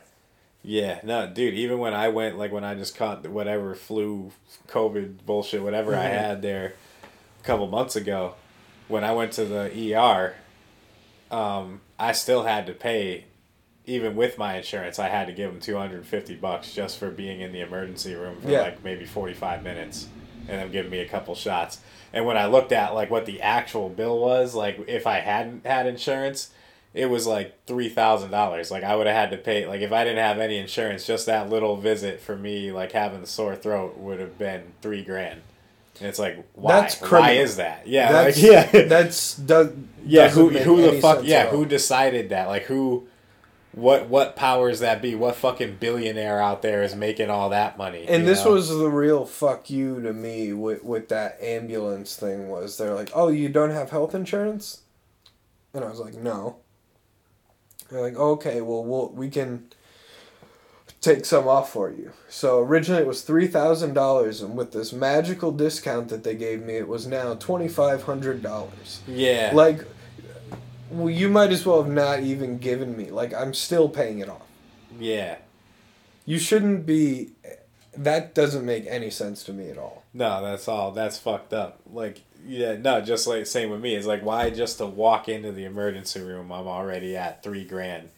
Yeah, no, dude. Even when I went, like when I just caught whatever flu, COVID bullshit, whatever I Mhm. had there, a couple months ago, when I went to the ER, um, I still had to pay, even with my insurance, I had to give them two hundred and fifty bucks just for being in the emergency room for Yeah. like maybe forty five minutes, and them giving me a couple shots. And when I looked at like what the actual bill was, like if I hadn't had insurance, it was like three thousand dollars. Like I would have had to pay. Like if I didn't have any insurance, just that little visit for me, like having the sore throat, would have been three grand. And it's like, why? That's why is that? Yeah, that's, like, yeah, That's does, yeah. Who who the fuck? Yeah, who decided that? Like who? What what powers that be? What fucking billionaire out there is making all that money? And this know? was the real fuck you to me with with that ambulance thing was they're like, "Oh, you don't have health insurance?" And I was like, "No." They're like, "Okay, well, we'll we can take some off for you." So originally it was $3,000 and with this magical discount that they gave me, it was now $2500. yeah, Like well, you might as well have not even given me. Like I'm still paying it off. yeah. You shouldn't be. That doesn't make any sense to me at all. No, that's all. That's fucked up. Like, yeah, no, just like same with me. It's like why just to walk into the emergency room, I'm already at three grand.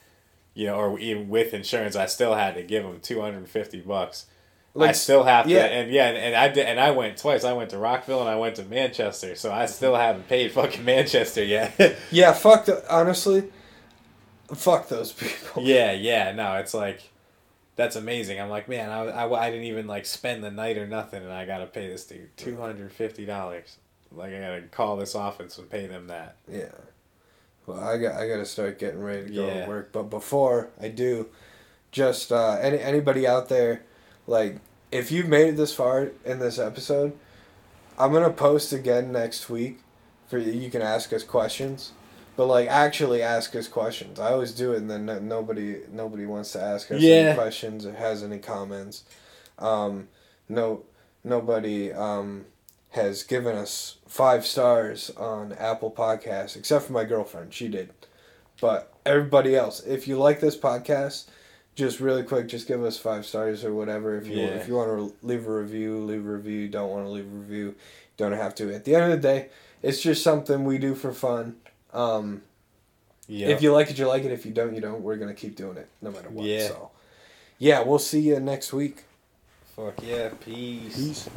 You know, or even with insurance, I still had to give them two hundred and fifty bucks. I still have to, yeah. and yeah, and, and I did, and I went twice. I went to Rockville and I went to Manchester, so I still haven't paid fucking Manchester yet. Yeah, fuck. The, honestly, fuck those people. yeah, yeah, no, it's like that's amazing. I'm like, man, I, I, I didn't even like spend the night or nothing, and I gotta pay this dude two hundred fifty dollars. Like I gotta call this office and pay them that. Yeah. Well, I got I got to start getting ready to go Yeah. to work. But before I do, just uh, any anybody out there, like if you've made it this far in this episode, I'm gonna post again next week, for you can ask us questions. But like actually ask us questions. I always do it, and then nobody nobody wants to ask us Yeah. any questions or has any comments. Um, no, nobody um, has given us five stars on Apple Podcasts, except for my girlfriend. She did. But everybody else, if you like this podcast, just really quick, just give us five stars or whatever. If you Yeah. if you want to leave a review, leave a review. Don't want to leave a review, don't have to. At the end of the day, it's just something we do for fun. Um, Yeah. If you like it, you like it. If you don't, you don't. We're gonna keep doing it no matter what. Yeah. So, yeah, we'll see you next week. Fuck yeah, peace. Peace.